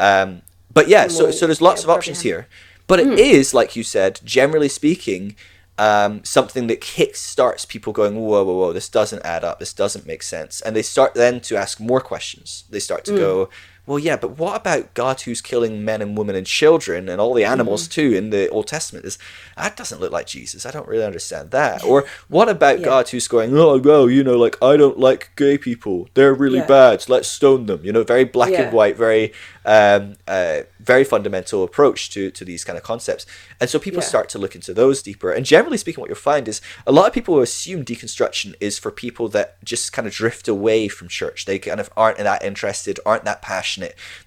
Um, but yeah, so, so there's lots get of options here. But it is, like you said, generally speaking, um, something that kick starts people going, whoa, whoa, whoa, this doesn't add up, this doesn't make sense. And they start then to ask more questions. They start to go, well, yeah, but what about God who's killing men and women and children and all the animals too in the Old Testament? Is that doesn't look like Jesus. I don't really understand that. Or what about Yeah. God who's going, oh, well, you know, like I don't like gay people. They're really Yeah. bad. Let's stone them. You know, very black Yeah. and white, very um, uh, very fundamental approach to to these kind of concepts. And so people start to look into those deeper. And generally speaking, what you'll find is a lot of people assume deconstruction is for people that just kind of drift away from church. They kind of aren't that interested, aren't that passionate.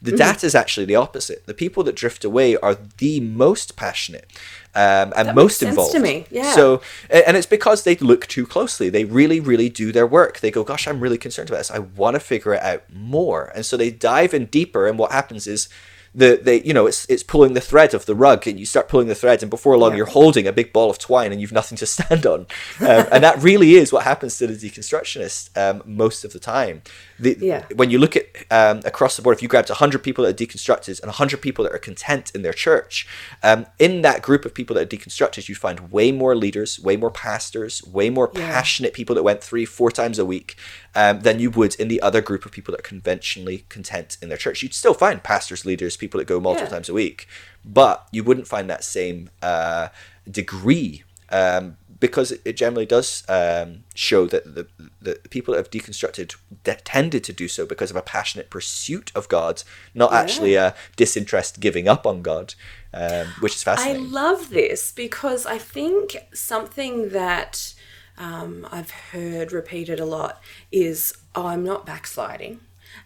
The data is actually the opposite. The people that drift away are the most passionate. Um, and That most involved. to me, yeah. So, and it's because they look too closely. They really, really do their work. They go, "Gosh, I'm really concerned about this. I want to figure it out more." And so they dive in deeper. And what happens is, the they you know it's it's pulling the thread of the rug, and you start pulling the thread, and before long Yeah. you're holding a big ball of twine, and you've nothing to *laughs* stand on. Um, and that really is what happens to the deconstructionist um, most of the time. The, Yeah. When you look at um, across the board, if you grabbed 100 people that are deconstructed and 100 people that are content in their church, um, in that group of people that are deconstructed, you find way more leaders, way more pastors, way more Yeah. passionate people that went three, four times a week um, than you would in the other group of people that are conventionally content in their church. You'd still find pastors, leaders, people that go multiple Yeah. times a week, but you wouldn't find that same uh, degree um, because it, generally does um, show that the, the people that have deconstructed that tended to do so because of a passionate pursuit of God, not actually a disinterest giving up on God, um, which is fascinating. I love this because I think something that um, I've heard repeated a lot is, "Oh, I'm not backsliding."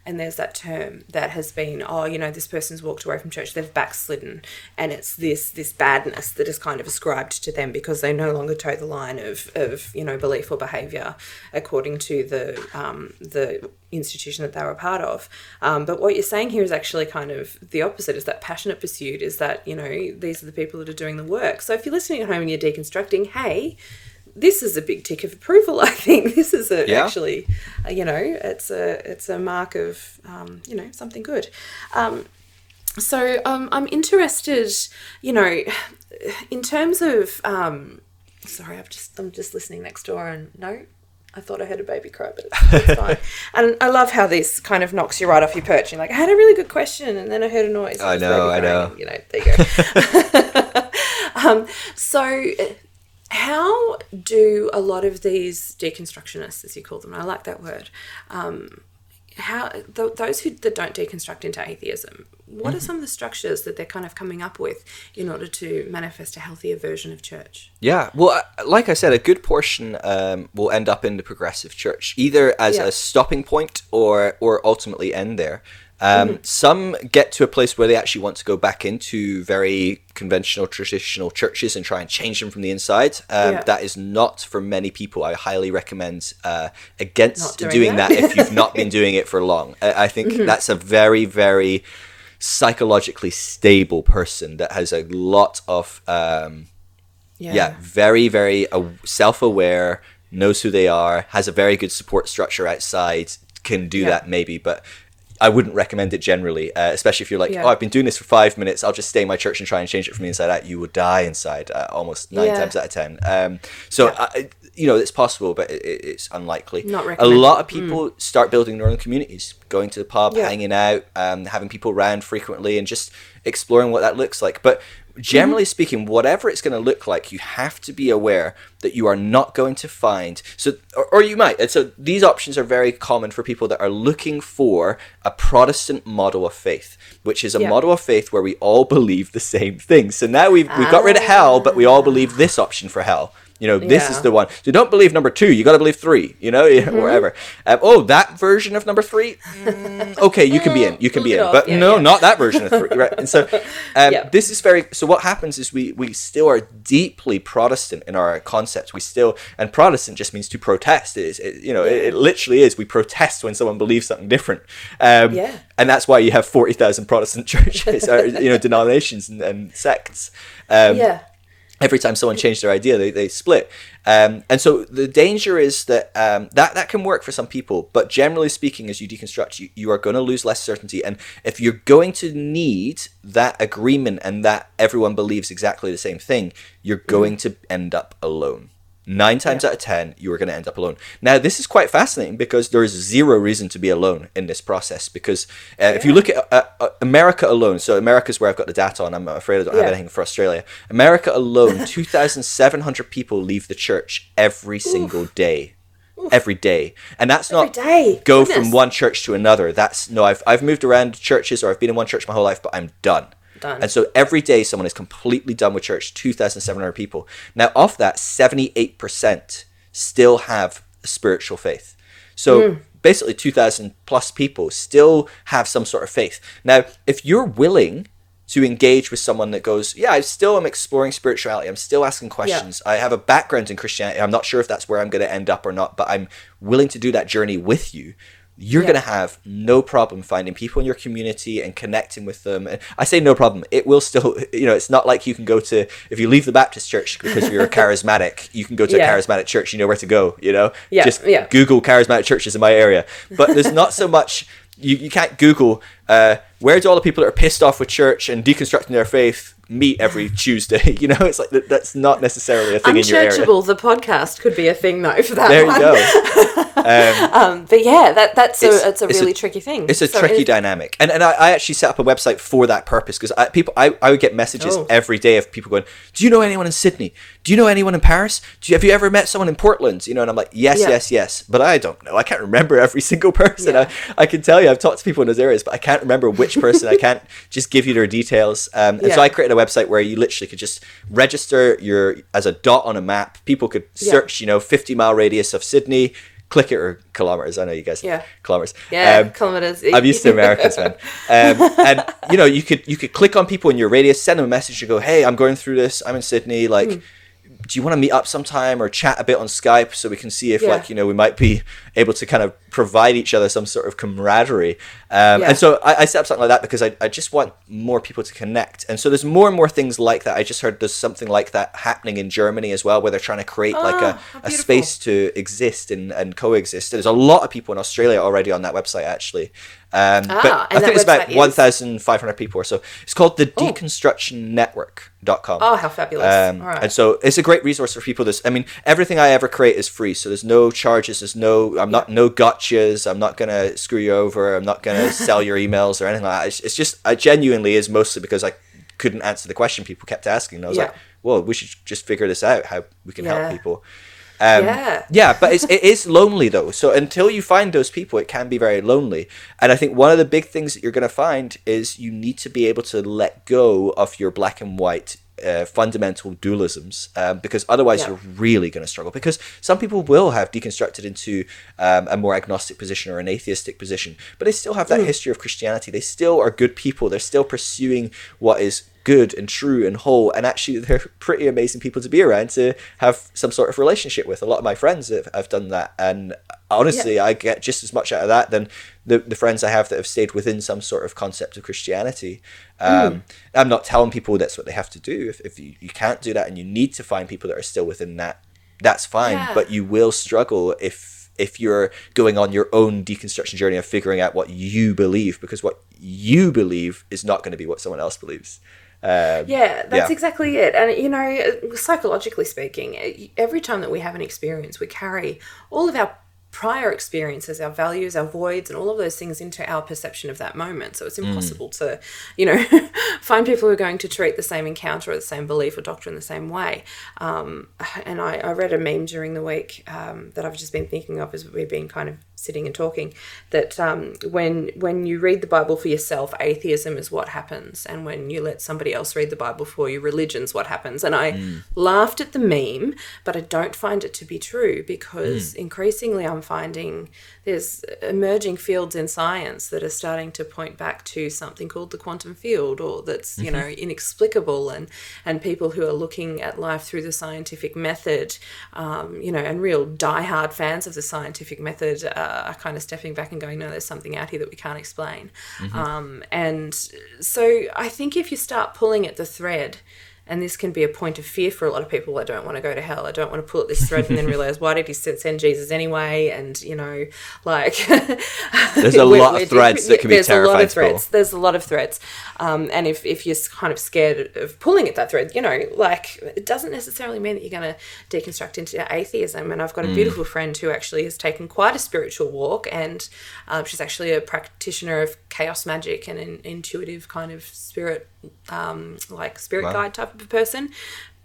And there's that term that has been oh you know this person's walked away from church they've backslidden. And it's this this badness that is kind of ascribed to them because they no longer toe the line of of you know belief or behavior according to the um, the institution that they were a part of. Um, but what you're saying here is actually kind of the opposite is that passionate pursuit is that you know these are the people that are doing the work. So if you're listening at home and you're deconstructing hey this is a big tick of approval. *laughs* I think this is a, Yeah. actually, uh, you know, it's a it's a mark of um, you know something good. Um, so um, I'm interested, you know, in terms of. Um, sorry, I've just I'm just listening next door and no. I thought I heard a baby cry, but it's, it's *laughs* fine. And I love how this kind of knocks you right off your perch. You're like, I had a really good question, and then I heard a noise. I know, I know. and, You know, there you go. *laughs* um, so, how do a lot of these deconstructionists, as you call them, I like that word, um, how th- those who that don't deconstruct into atheism, what Mm-hmm. are some of the structures that they're kind of coming up with in order to manifest a healthier version of church? Yeah, well, uh, like I said, a good portion um, will end up in the progressive church, either as Yeah. a stopping point or or ultimately end there. Um, Some get to a place where they actually want to go back into very conventional, traditional churches and try and change them from the inside. Um, Yeah. That is not for many people. I highly recommend uh, against doing doing, that. that. if you've not been doing it for long. I, I think that's a very, very psychologically stable person that has a lot of. Um, yeah, very very uh, self-aware knows who they are has a very good support structure outside can do Yeah. that maybe but i wouldn't recommend it generally uh, especially if you're like Yeah. oh i've been doing this for five minutes. I'll just stay in my church and try and change it from the inside out you will die inside uh, almost nine Yeah. times out of ten. Um, so Yeah. I, you know it's possible but it, it- it's unlikely. Not a lot of people start building their own communities going to the pub hanging out um, having people around frequently and just exploring what that looks like. But generally Mm-hmm. speaking whatever it's going to look like you have to be aware that you are not going to find so or, or you might and so these options are very common for people that are looking for a protestant model of faith which is a Yeah. model of faith where we all believe the same thing so now we've, we've got rid of hell but we all believe this option for hell you know, this Yeah. is the one. So don't believe number two. You got to believe three. You know, *laughs* Mm-hmm. wherever. Um, oh, that version of number three. Mm, okay, you can be in. You can be in. But Yeah, no, yeah. not that version of three. Right. And so *laughs* um, Yeah. this is very. So what happens is we we still are deeply Protestant in our concepts. We still and Protestant just means to protest. It is. It, you know, it, it literally is. We protest when someone believes something different. Um, Yeah. And that's why you have forty thousand Protestant *laughs* churches, or you know, denominations and, and sects. Um, yeah. Every time someone changed their idea, they, they split. Um, and so the danger is that um, that that can work for some people, but generally speaking, as you deconstruct, you, you are going to lose less certainty. And if you're going to need that agreement and that everyone believes exactly the same thing, you're going to end up alone. Nine times out of ten, you are going to end up alone. Now, this is quite fascinating because there is zero reason to be alone in this process. Because uh, if you look at uh, uh, America alone, so America's where I've got the data on. I'm afraid I don't have anything for Australia. America alone, *laughs* 2,700 people leave the church every single day. Every day, and that's not day. go Goodness. from one church to another. That's no, I've I've moved around churches or I've been in one church my whole life, but I'm done. Done. And so every day someone is completely done with church, 2,700 people. Now, of that, 78% still have a spiritual faith. So Hmm. basically, 2,000 plus people still have some sort of faith. Now, if you're willing to engage with someone that goes, Yeah, I still am exploring spirituality, I'm still asking questions, I have a background in Christianity, I'm not sure if that's where I'm going to end up or not, but I'm willing to do that journey with you you're Yeah. going to have no problem finding people in your community and connecting with them. And I say no problem. It will still, *laughs* you know, it's not like you can go to, if you leave the Baptist church because you're a *laughs* charismatic, you can go to Yeah. a charismatic church, you know where to go, you know? Yeah, Just yeah. Google charismatic churches in my area. But there's not so much, you, you can't Google, uh, where do all the people that are pissed off with church and deconstructing their faith meet every *laughs* Tuesday? *laughs* You know, it's like, that, that's not necessarily a thing in your area. Unchurchable, the podcast could be a thing though for that There one. you go. *laughs* Um, but yeah, that that's It's- a it's a it's a- really tricky thing. It's a So tricky it- dynamic, and and I, I actually set up a website for that purpose because I, people I, I would get messages Oh. every day of people going, "Do you know anyone in Sydney? Do you know anyone in Paris? Do you, have you ever met someone in Portland?" You know, and I'm like, "Yes, Yeah. yes, yes," but I don't know. I can't remember every single person. Yeah. I, I can tell you I've talked to people in those areas, but I can't remember which person. I can't just give you their details. Um, and so I created a website where you literally could just register your as a dot on a map. People could Yeah. search, you know, 50 mile radius of Sydney click it or kilometers. I know you guys. Yeah. Kilometers. Yeah, Um, kilometers. I'm used to Americans, man. Um, *laughs* and you know, you could you could click on people in your radius, send them a message, and go, "Hey, I'm going through this. I'm in Sydney. Like, Hmm. do you want to meet up sometime or chat a bit on Skype so we can see if, Yeah. like, you know, we might be able to kind of provide each other some sort of camaraderie." Um, Yeah. And so I, I set up something like that because I, I just want more people to connect. And so there's more and more things like that. I just heard there's something like that happening in Germany as well, where they're trying to create like Ah, a, a space to exist and, and coexist. There's a lot of people in Australia already on that website, actually. Um, Ah, but I think it's about is? 1,500 people or so. It's called the deconstructionnetwork.com. Oh, how fabulous. Um, All right. And so it's a great resource for people. This, I mean, everything I ever create is free. So there's no charges. There's no, I'm not, no gotchas. I'm not gonna screw you over. I'm not gonna *laughs* sell your emails or anything like that. It's, it's just, I genuinely is mostly because I couldn't answer the question people kept asking. And I was Yeah. like, well, we should just figure this out. How we can Yeah. help people. Um, Yeah. yeah, but it's, it is lonely though. So until you find those people, it can be very lonely. And I think one of the big things that you're going to find is you need to be able to let go of your black and white uh, fundamental dualisms um, because otherwise Yeah. you're really going to struggle. Because some people will have deconstructed into um, a more agnostic position or an atheistic position, but they still have that history of Christianity. They still are good people. They're still pursuing what is good and true and whole and actually *laughs* they're pretty amazing people to be around to have some sort of relationship with. A lot of my friends have, have done that and honestly i get just as much out of that than the, the friends i have that have stayed within some sort of concept of christianity. Um, i'm not telling people that's what they have to do. If, if you, you can't do that and you need to find people that are still within that that's fine Yeah. but you will struggle if if you're going on your own deconstruction journey of figuring out what you believe because what you believe is not going to be what someone else believes um, Yeah, that's Yeah. exactly it. And you know, psychologically speaking, every time that we have an experience, we carry all of our prior experiences, our values, our voids, and all of those things into our perception of that moment. So it's Mm. impossible to, *laughs* you know, *laughs* find people who are going to treat the same encounter or the same belief or doctrine the same way. Um, *sighs* and I, I read a meme during the week um, that I've just been thinking of as we've been kind of sitting and talking that um, when when you read the Bible for yourself, atheism is what happens, and when you let somebody else read the Bible for you, religion's what happens. And I laughed at the meme, but I don't find it to be true because increasingly I'm finding there's emerging fields in science that are starting to point back to something called the quantum field, or that's you know inexplicable, and and people who are looking at life through the scientific method, um, you know, and real diehard fans of the scientific method uh, are kind of stepping back and going, no, there's something out here that we can't explain. Um, and so I think if you start pulling at the thread, and this can be a point of fear for a lot of people. I don't want to go to hell. I don't want to pull at this thread and then realize why did he send Jesus anyway? And you know, like *laughs* There's a we're- lot of we're- threads that can be there's a lot of threads. There's a lot of threads, um, and if if you're kind of scared of pulling at that thread, you know, like it doesn't necessarily mean that you're going to deconstruct into atheism. And I've got a Mm. beautiful friend who actually has taken quite a spiritual walk, and um, she's actually a practitioner of chaos magic and an intuitive kind of spirit, um, like spirit guide type of a person.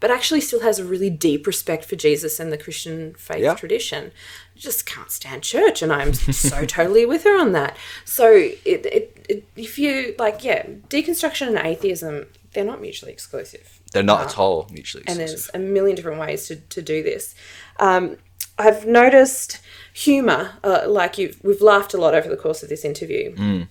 But actually, still has a really deep respect for Jesus and the Christian faith Yeah. tradition. Just can't stand church, and I'm so *laughs* totally with her on that. So, it, it, it, if you like, yeah, deconstruction and atheism, they're not mutually exclusive They're not at all mutually exclusive. and there's a million different ways to, to do this. Um, I've noticed humor, uh, like you, we've laughed a lot over the course of this interview. Mm.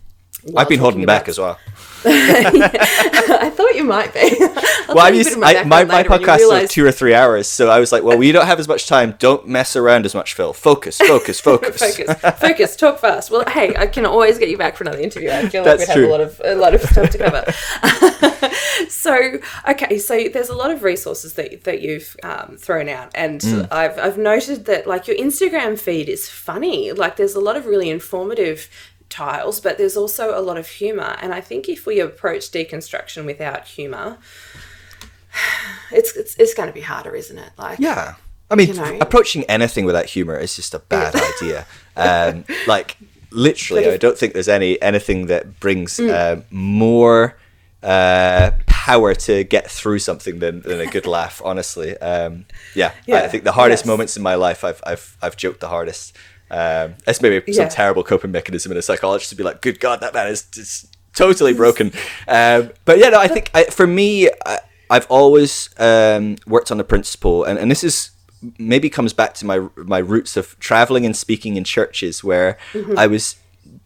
I've been holding back about- as well. *laughs* I thought you might be. *laughs* Well, *laughs* a used. bit I, my my later when you podcast is two or three hours, so I was like, well, we don't have as much time. Don't mess around as much, Phil. Focus, focus, focus. focus, focus, talk fast. Well, hey, I can always get you back for another interview. I feel like That's we'd true. have a lot of a lot of stuff to cover. so, okay, so there's a lot of resources that that you've um, thrown out, and Hmm. I've I've noted that like your Instagram feed is funny. Like, there's a lot of really informative tiles, but there's also a lot of humor. And I think if we approach deconstruction without humor, *sighs* it's it's, it's going to be harder, isn't it? Like, Yeah. I mean, You know. approaching anything without humor is just a bad idea. Um, *laughs* like, literally, if- I don't think there's any anything that brings Mm. uh, more uh, power to get through something than, than a good laugh. Honestly, um, yeah, *laughs* yeah, I think the hardest yes. moments in my life, I've I've I've joked the hardest. Um, that's maybe some terrible coping mechanism in a psychologist to be like, "Good God, that man is just totally broken." *laughs* Um, but yeah, no, I think I, for me, I, I've always um, worked on the principle, and, and this is maybe comes back to my my roots of traveling and speaking in churches where Mm-hmm. I was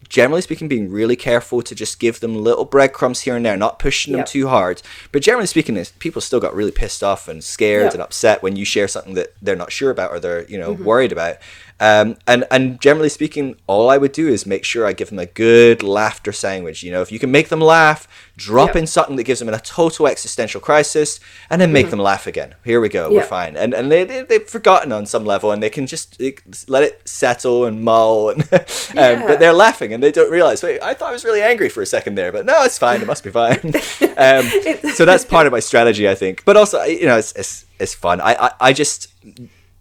generally speaking being really careful to just give them little breadcrumbs here and there not pushing them Yep. too hard but generally speaking people still got really pissed off and scared Yep. and upset when you share something that they're not sure about or they're you know Mm-hmm. worried about um, and and generally speaking all i would do is make sure i give them a good laughter sandwich. You know if you can make them laugh drop Yep. in something that gives them a total existential crisis and then make them laugh again. Here we go we're Mm-hmm. Fine. And and they, they they've forgotten on some level and they can just they, let it settle and mull and *laughs* um, Yeah. but they're laughing and they don't realize wait i thought i was really angry for a second there but no it's fine it must be fine. *laughs* Um, so that's part of my strategy i think. But also you know it's it's, it's fun. I, I i just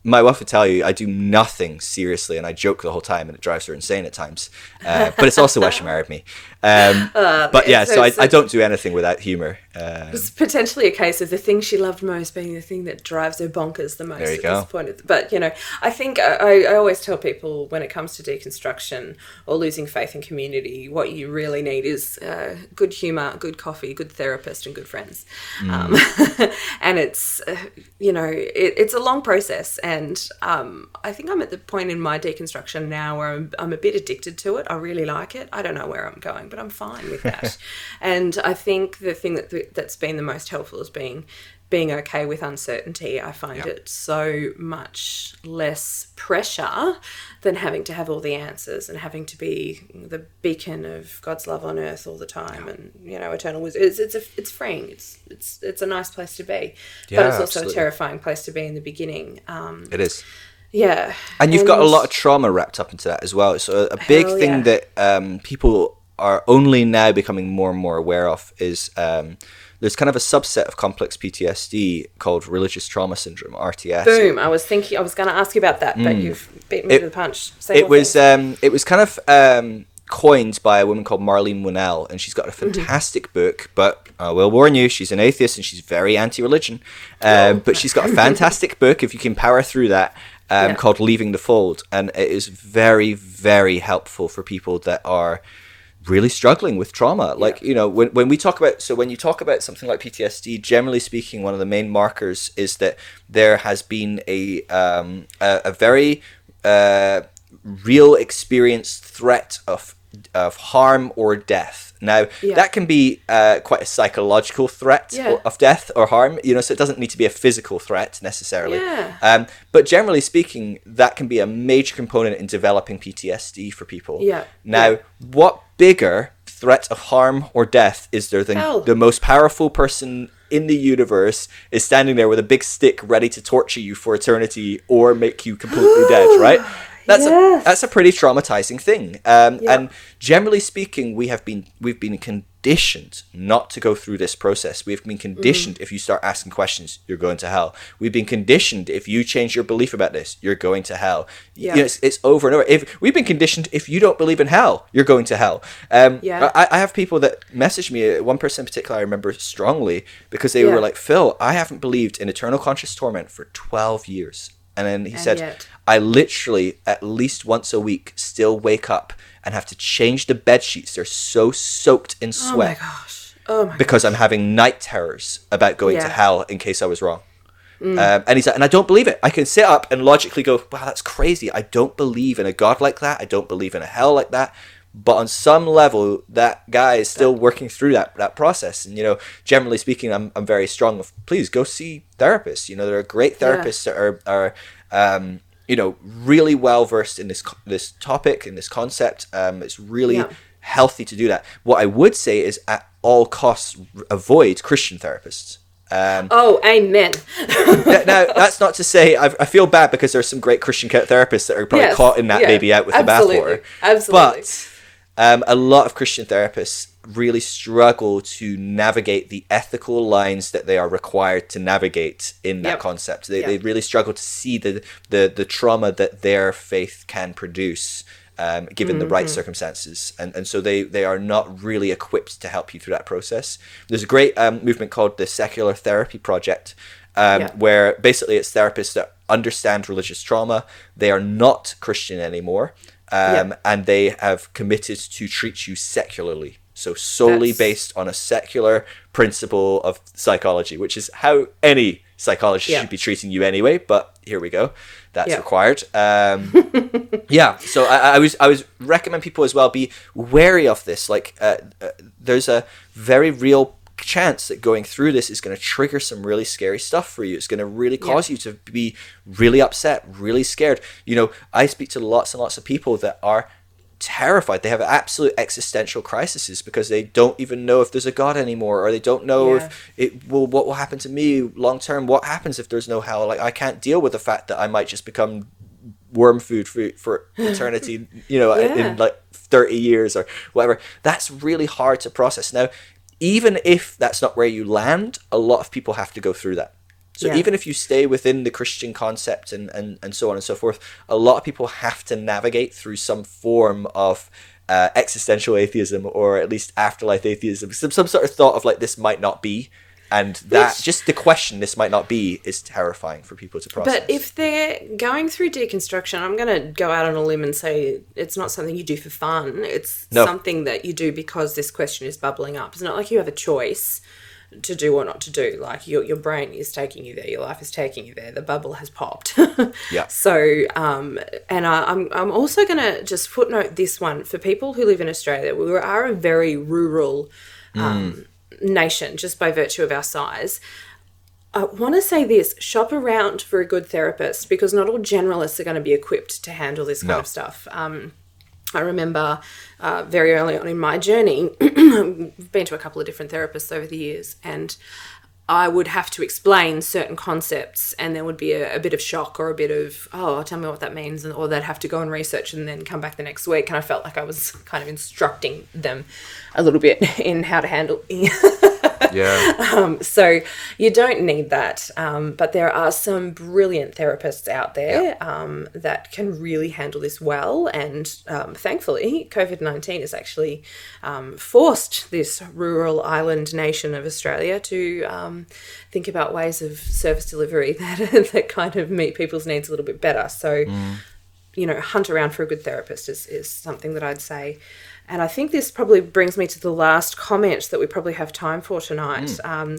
my wife would tell you I do nothing seriously, and I joke the whole time, and it drives her insane at times. Uh, but it's also why she married me. Um, *laughs* but yeah, so so I, it's I don't do anything without humor. Um, It's potentially a case of the thing she loved most being the thing that drives her bonkers the most There you at go. this point. But you know, I think I, I always tell people when it comes to deconstruction or losing faith in community, what you really need is uh, good humor, good coffee, good therapist, and good friends. Um, *laughs* and it's uh, you know it, it's a long process, and um, I think I'm at the point in my deconstruction now where I'm, I'm a bit addicted to it. I really like it. I don't know where I'm going, but I'm fine with that. *laughs* and I think the thing that that's been the most helpful is being being okay with uncertainty. I find it so much less pressure than having to have all the answers and having to be the beacon of God's love on earth all the time and you know eternal wisdom. It's it's a, it's freeing. It's it's it's a nice place to be, but it's also absolutely. a terrifying place to be in the beginning. Um, it is. yeah, and you've got a lot of trauma wrapped up into that as well. So a big thing yeah. that um, people are only now becoming more and more aware of is um, there's kind of a subset of complex PTSD called religious trauma syndrome (RTS). boom. I was thinking I was going to ask you about that, but you've beat me Mm. It- to the punch. Say It was um, it was kind of um, coined by a woman called Marlene Winell, and she's got a Mm-hmm. fantastic book. But I will warn you, she's an atheist and she's very anti-religion. Um, but she's got a *laughs* fantastic book if you can power through that. Um, Yeah. called Leaving the Fold, and it is very, very helpful for people that are really struggling with trauma. Like, you know, when, when we talk about, so when you talk about something like PTSD, generally speaking, one of the main markers is that there has been a, um, a, a very uh, real experienced threat of, of harm or death. Now, Yeah. that can be uh, quite a psychological threat Yeah. of death or harm, you know, so it doesn't need to be a physical threat necessarily. Yeah. Um, but generally speaking, that can be a major component in developing PTSD for people. Yeah. Now, what bigger threat of harm or death is there than Hell. the most powerful person in the universe is standing there with a big stick ready to torture you for eternity or make you completely dead, *gasps* right? That's Yes. a that's a pretty traumatizing thing. Um, Yeah. And generally speaking, we have been we've been conditioned not to go through this process. We've been conditioned if you start asking questions, you're going to hell. We've been conditioned if you change your belief about this, you're going to hell. You Yeah. know, it's, it's over and over. If we've been conditioned, if you don't believe in hell, you're going to hell. Um, Yeah. I, I have people that message me. uh, One person in particular, I remember strongly because they Yeah. were like, "Phil, I haven't believed in eternal conscious torment for 12 years." And then he And said, yet- I literally at least once a week still wake up and have to change the bed sheets. They're so soaked in sweat. oh my gosh. Oh my because I'm having night terrors about going to Yeah. Mm. hell in case I was wrong. Um, and he's like, and I don't believe it. I can sit up and logically go, wow, that's crazy. I don't believe in a God like that. I don't believe in a hell like that. But on some level, that guy is still working through that that process. And you know, generally speaking, I'm I'm very strong. Please go see therapists. You know, there are great Yeah. therapists that are are um, you know really well versed in this this topic in this concept. Um, it's really Yeah. healthy to do that. What I would say is at all costs avoid Christian therapists. Um, Oh, amen. now *laughs* that's not to say I, I feel bad because there's some great Christian therapists that are probably Yes, caught in that yeah, baby out with absolutely, the bathwater. absolutely. But um, a lot of Christian therapists really struggle to navigate the ethical lines that they are required to navigate in that Yep. concept. They, Yep. they really struggle to see the, the the trauma that their faith can produce. Um, given the Mm-hmm. right circumstances, and and so they they are not really equipped to help you through that process. There's a great um, movement called the Secular Therapy Project, um, Yeah. where basically it's therapists that understand religious trauma. They are not Christian anymore, um, and they have committed to treat you secularly. So solely That's- based on a secular principle of psychology, which is how any psychologist Yeah. should be treating you anyway. But here we go, that's Yeah. required. Um, *laughs* yeah, so I, I was I was recommend people as well be wary of this. Like, uh, uh, there's a very real chance that going through this is going to trigger some really scary stuff for you. It's going to really cause you to be really upset, really scared. You know, I speak to lots and lots of people that are terrified. They have absolute existential crises because they don't even know if there's a God anymore, or they don't know Yeah. if it will what will happen to me long term. What happens if there's no hell? Like I can't deal with the fact that I might just become worm food for for *laughs* eternity. You know, in- Yeah. in like thirty years or whatever. That's really hard to process. Now, even if that's not where you land, a lot of people have to go through that. So Yeah. even if you stay within the Christian concept and, and, and so on and so forth, a lot of people have to navigate through some form of uh, existential atheism or at least afterlife atheism, some, some sort of thought of like this might not be. And that just the question this might not be is terrifying for people to process. But if they're going through deconstruction, I'm going to go out on a limb and say it's not something you do for fun. It's No. something that you do because this question is bubbling up. It's not like you have a choice to do or not to do. Like your, your brain is taking you there, your life is taking you there. The bubble has popped. *laughs* Yeah. So, um, and I, I'm, I'm also going to just footnote this one for people who live in Australia. We are a very rural um, nation just by virtue of our size. I want to say this shop around for a good therapist because not all generalists are going to be equipped to handle this kind No. of stuff. Um, I remember uh, very early on in my journey, *clears throat* I've been to a couple of different therapists over the years, and I would have to explain certain concepts, and there would be a, a bit of shock or a bit of, oh, tell me what that means, and, or they'd have to go and research and then come back the next week. And I felt like I was kind of instructing them a little bit *laughs* in how to handle *laughs* *laughs* yeah. so you don't need that. Um, but there are some brilliant therapists out there um, that can really handle this well. And um, thankfully, COVID 19 has actually um, forced this rural island nation of Australia to um, think about ways of service delivery *laughs* that, that kind of meet people's needs a little bit better. So, you know, hunt around for a good therapist is, is something that I'd say. And I think this probably brings me to the last comment that we probably have time for tonight. Um,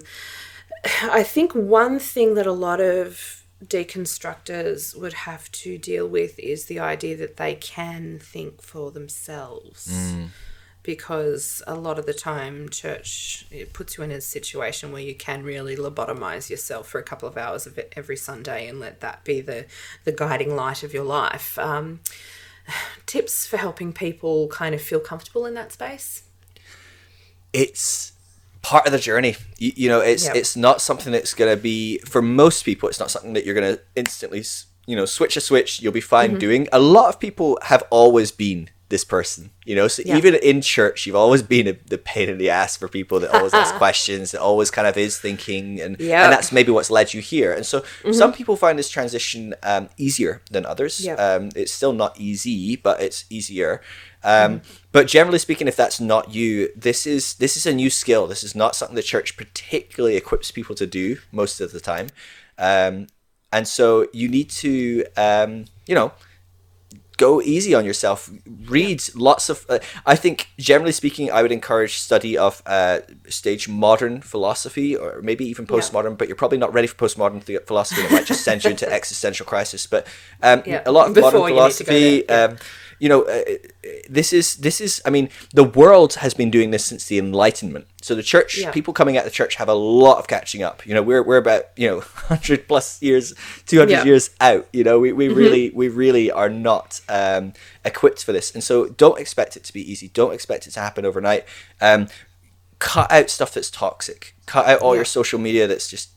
I think one thing that a lot of deconstructors would have to deal with is the idea that they can think for themselves. Because a lot of the time, church it puts you in a situation where you can really lobotomize yourself for a couple of hours of it every Sunday and let that be the, the guiding light of your life. Um, *sighs* tips for helping people kind of feel comfortable in that space? it's part of the journey. You, you know, it's Yep. it's not something that's going to be for most people. It's not something that you're going to instantly, you know, switch a switch. You'll be fine Mm-hmm. doing. A lot of people have always been this person. You know, so Yeah. even in church, you've always been a, the pain in the ass for people that always ask *laughs* questions. That always kind of is thinking, and Yep. Mm-hmm. and that's maybe what's led you here. And so some people find this transition um, easier than others. Yep. Um, it's still not easy, but it's easier. Um, But generally speaking, if that's not you, this is this is a new skill. This is not something the church particularly equips people to do most of the time, um, and so you need to, um, you know, go easy on yourself. Read lots of. Uh, I think generally speaking, I would encourage study of uh, stage modern philosophy or maybe even postmodern. But you're probably not ready for postmodern the- philosophy. It might just send you into *laughs* existential crisis. But um, Yeah, a lot of before modern you need to philosophy. yeah. Um, you know, uh, this is this is. I mean, the world has been doing this since the Enlightenment. So the church, Yeah. people coming out of the church, have a lot of catching up. You know, we're we're about you know *laughs* hundred plus years, two hundred Yeah. Mm-hmm. years out. You know, we, we really we really are not um, equipped for this, and so don't expect it to be easy. Don't expect it to happen overnight. Um, cut out stuff that's toxic. Cut out all Yeah. your social media that's just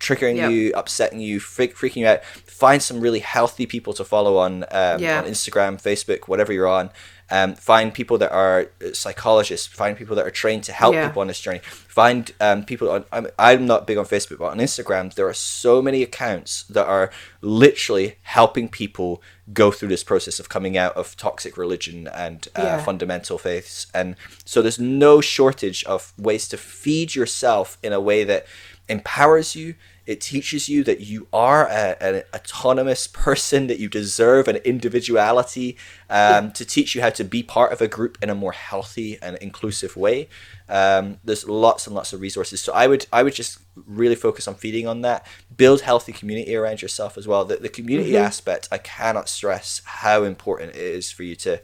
triggering Yeah. you, upsetting you, freak, freaking you out. Find some really healthy people to follow on um, Yeah. on Instagram, Facebook, whatever you're on. Um, find people that are uh, psychologists. Find people that are trained to help Yeah. people on this journey. Find um, people on. I'm, I'm not big on Facebook, but on Instagram, there are so many accounts that are literally helping people go through this process of coming out of toxic religion and uh, Yeah. fundamental faiths. And so there's no shortage of ways to feed yourself in a way that empowers you. It teaches you that you are a, an autonomous person, that you deserve an individuality, um, to teach you how to be part of a group in a more healthy and inclusive way. Um, there's lots and lots of resources. So I would I would just really focus on feeding on that. Build healthy community around yourself as well. The, the community mm-hmm. aspect, I cannot stress how important it is for you to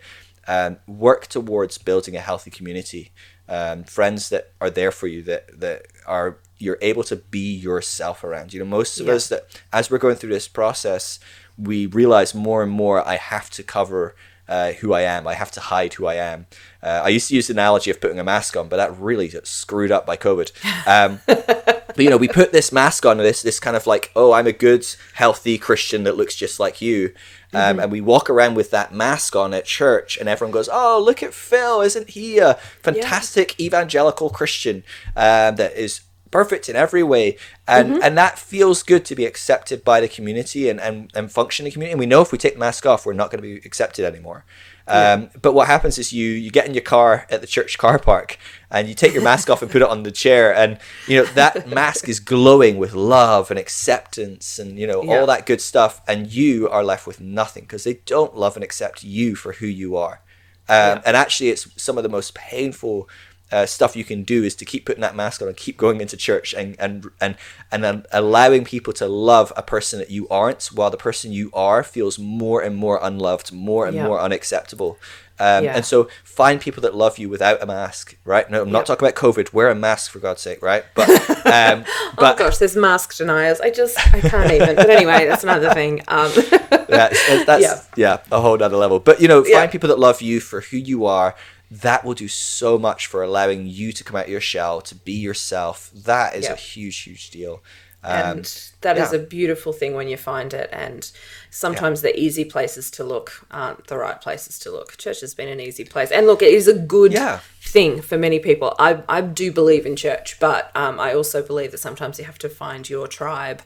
um, work towards building a healthy community. Um, friends that are there for you that that are you're able to be yourself around. You know, most of yeah. us that as we're going through this process, we realize more and more I have to cover uh, who I am. I have to hide who I am. Uh, I used to use the analogy of putting a mask on, but that really screwed up by COVID. Um, *laughs* but you know, we put this mask on, this this kind of like, oh, I'm a good, healthy Christian that looks just like you, um, mm-hmm. and we walk around with that mask on at church, and everyone goes, oh, look at Phil, isn't he a fantastic yeah. evangelical Christian um, that is perfect in every way and mm-hmm. and that feels good to be accepted by the community and and, and function in the community and we know if we take the mask off we're not going to be accepted anymore um, yeah. but what happens is you you get in your car at the church car park and you take your mask off and put it on the chair and you know that *laughs* mask is glowing with love and acceptance and you know yeah. all that good stuff and you are left with nothing because they don't love and accept you for who you are um, yeah. and actually it's some of the most painful uh, stuff you can do is to keep putting that mask on and keep going into church and and and and then allowing people to love a person that you aren't, while the person you are feels more and more unloved, more and yeah. more unacceptable. Um, yeah. And so find people that love you without a mask, right? No, I'm not talking about COVID. Wear a mask for God's sake, right? But, *laughs* um, oh but oh gosh, there's mask deniers. I just I can't even. But anyway, that's another thing. Um. *laughs* yeah, that's *laughs* yeah. yeah. a whole other level. But you know, find yeah. people that love you for who you are, that will do so much for allowing you to come out of your shell to be yourself that is yep. a huge huge deal um, and that yeah. is a beautiful thing when you find it and sometimes yeah. the easy places to look aren't the right places to look church has been an easy place and look it is a good yeah. thing for many people i, I do believe in church but um, i also believe that sometimes you have to find your tribe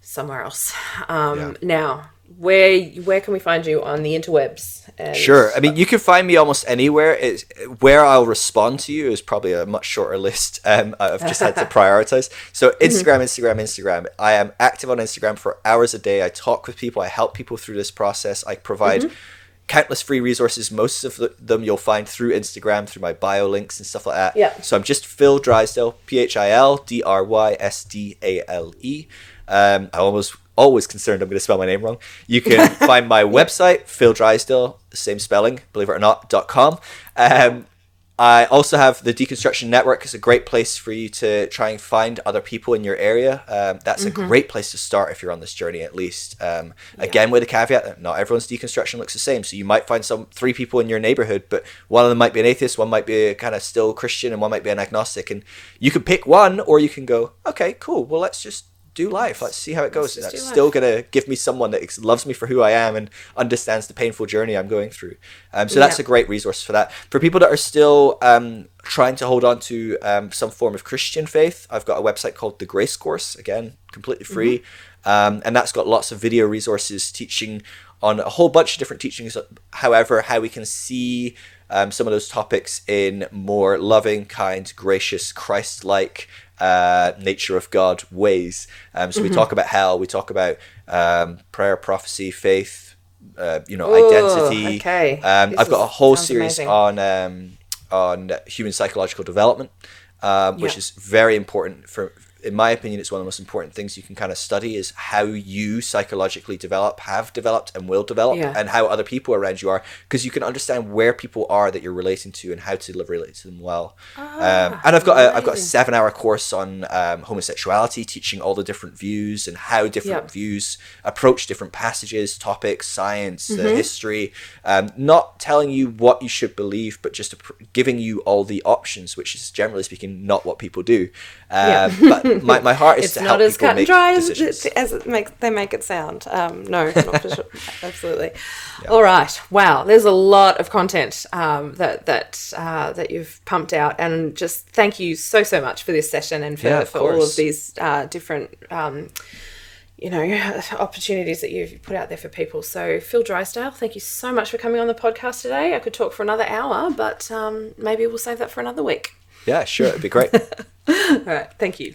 somewhere else um, now where where can we find you on the interwebs? And sure. I mean, you can find me almost anywhere. It's, where I'll respond to you is probably a much shorter *laughs* list. Um, I've just had to *laughs* prioritize. So mm-hmm. Instagram, Instagram, Instagram. I am active on Instagram for hours a day. I talk with people. I help people through this process. I provide. Mm-hmm. Countless free resources. Most of them you'll find through Instagram, through my bio links and stuff like that. Yeah. So I'm just Phil Drysdale, P H I L D R Y S D A L E. Um, I almost always concerned I'm going to spell my name wrong. You can *laughs* find my website, Phil Drysdale, same spelling, believe it or not, dot com. Um, I also have the Deconstruction Network. It's a great place for you to try and find other people in your area. Um, that's mm-hmm. a great place to start if you're on this journey, at least. Um, yeah. Again, with a caveat that not everyone's deconstruction looks the same. So you might find some three people in your neighborhood, but one of them might be an atheist, one might be kind of still Christian, and one might be an agnostic. And you can pick one, or you can go, okay, cool. Well, let's just do life. Let's see how it goes. That's still gonna give me someone that loves me for who I am and understands the painful journey I'm going through. Um, so yeah. that's a great resource for that. For people that are still um, trying to hold on to um, some form of Christian faith, I've got a website called The Grace Course. Again, completely free, mm-hmm. Um, and that's got lots of video resources teaching on a whole bunch of different teachings. However, how we can see um, some of those topics in more loving, kind, gracious, Christ-like uh, nature of God ways. Um, so mm-hmm. we talk about hell, we talk about um, prayer, prophecy, faith, uh, you know, Ooh, identity. Okay. Um, I've got a whole series amazing. on um, on human psychological development, um, which yeah. is very important for in my opinion, it's one of the most important things you can kind of study is how you psychologically develop, have developed, and will develop, yeah. and how other people around you are, because you can understand where people are that you're relating to and how to relate to them well. Ah, um, and I've got a, I've got a seven hour course on um, homosexuality, teaching all the different views and how different views approach different passages, topics, science, mm-hmm. history. Um, not telling you what you should believe, but just giving you all the options, which is generally speaking not what people do. Yeah. Um, but my, my heart is it's to not help as cut and dry as, as it makes they make it sound. Um, no, not for sure. *laughs* Absolutely. Yeah. All right. Wow. There's a lot of content um, that that uh, that you've pumped out, and just thank you so so much for this session and for, yeah, for all of these uh, different. Um, you know, *laughs* opportunities that you've put out there for people. So, Phil Drysdale, thank you so much for coming on the podcast today. I could talk for another hour, but um, maybe we'll save that for another week. Yeah, sure. It'd be great. *laughs* All right. Thank you.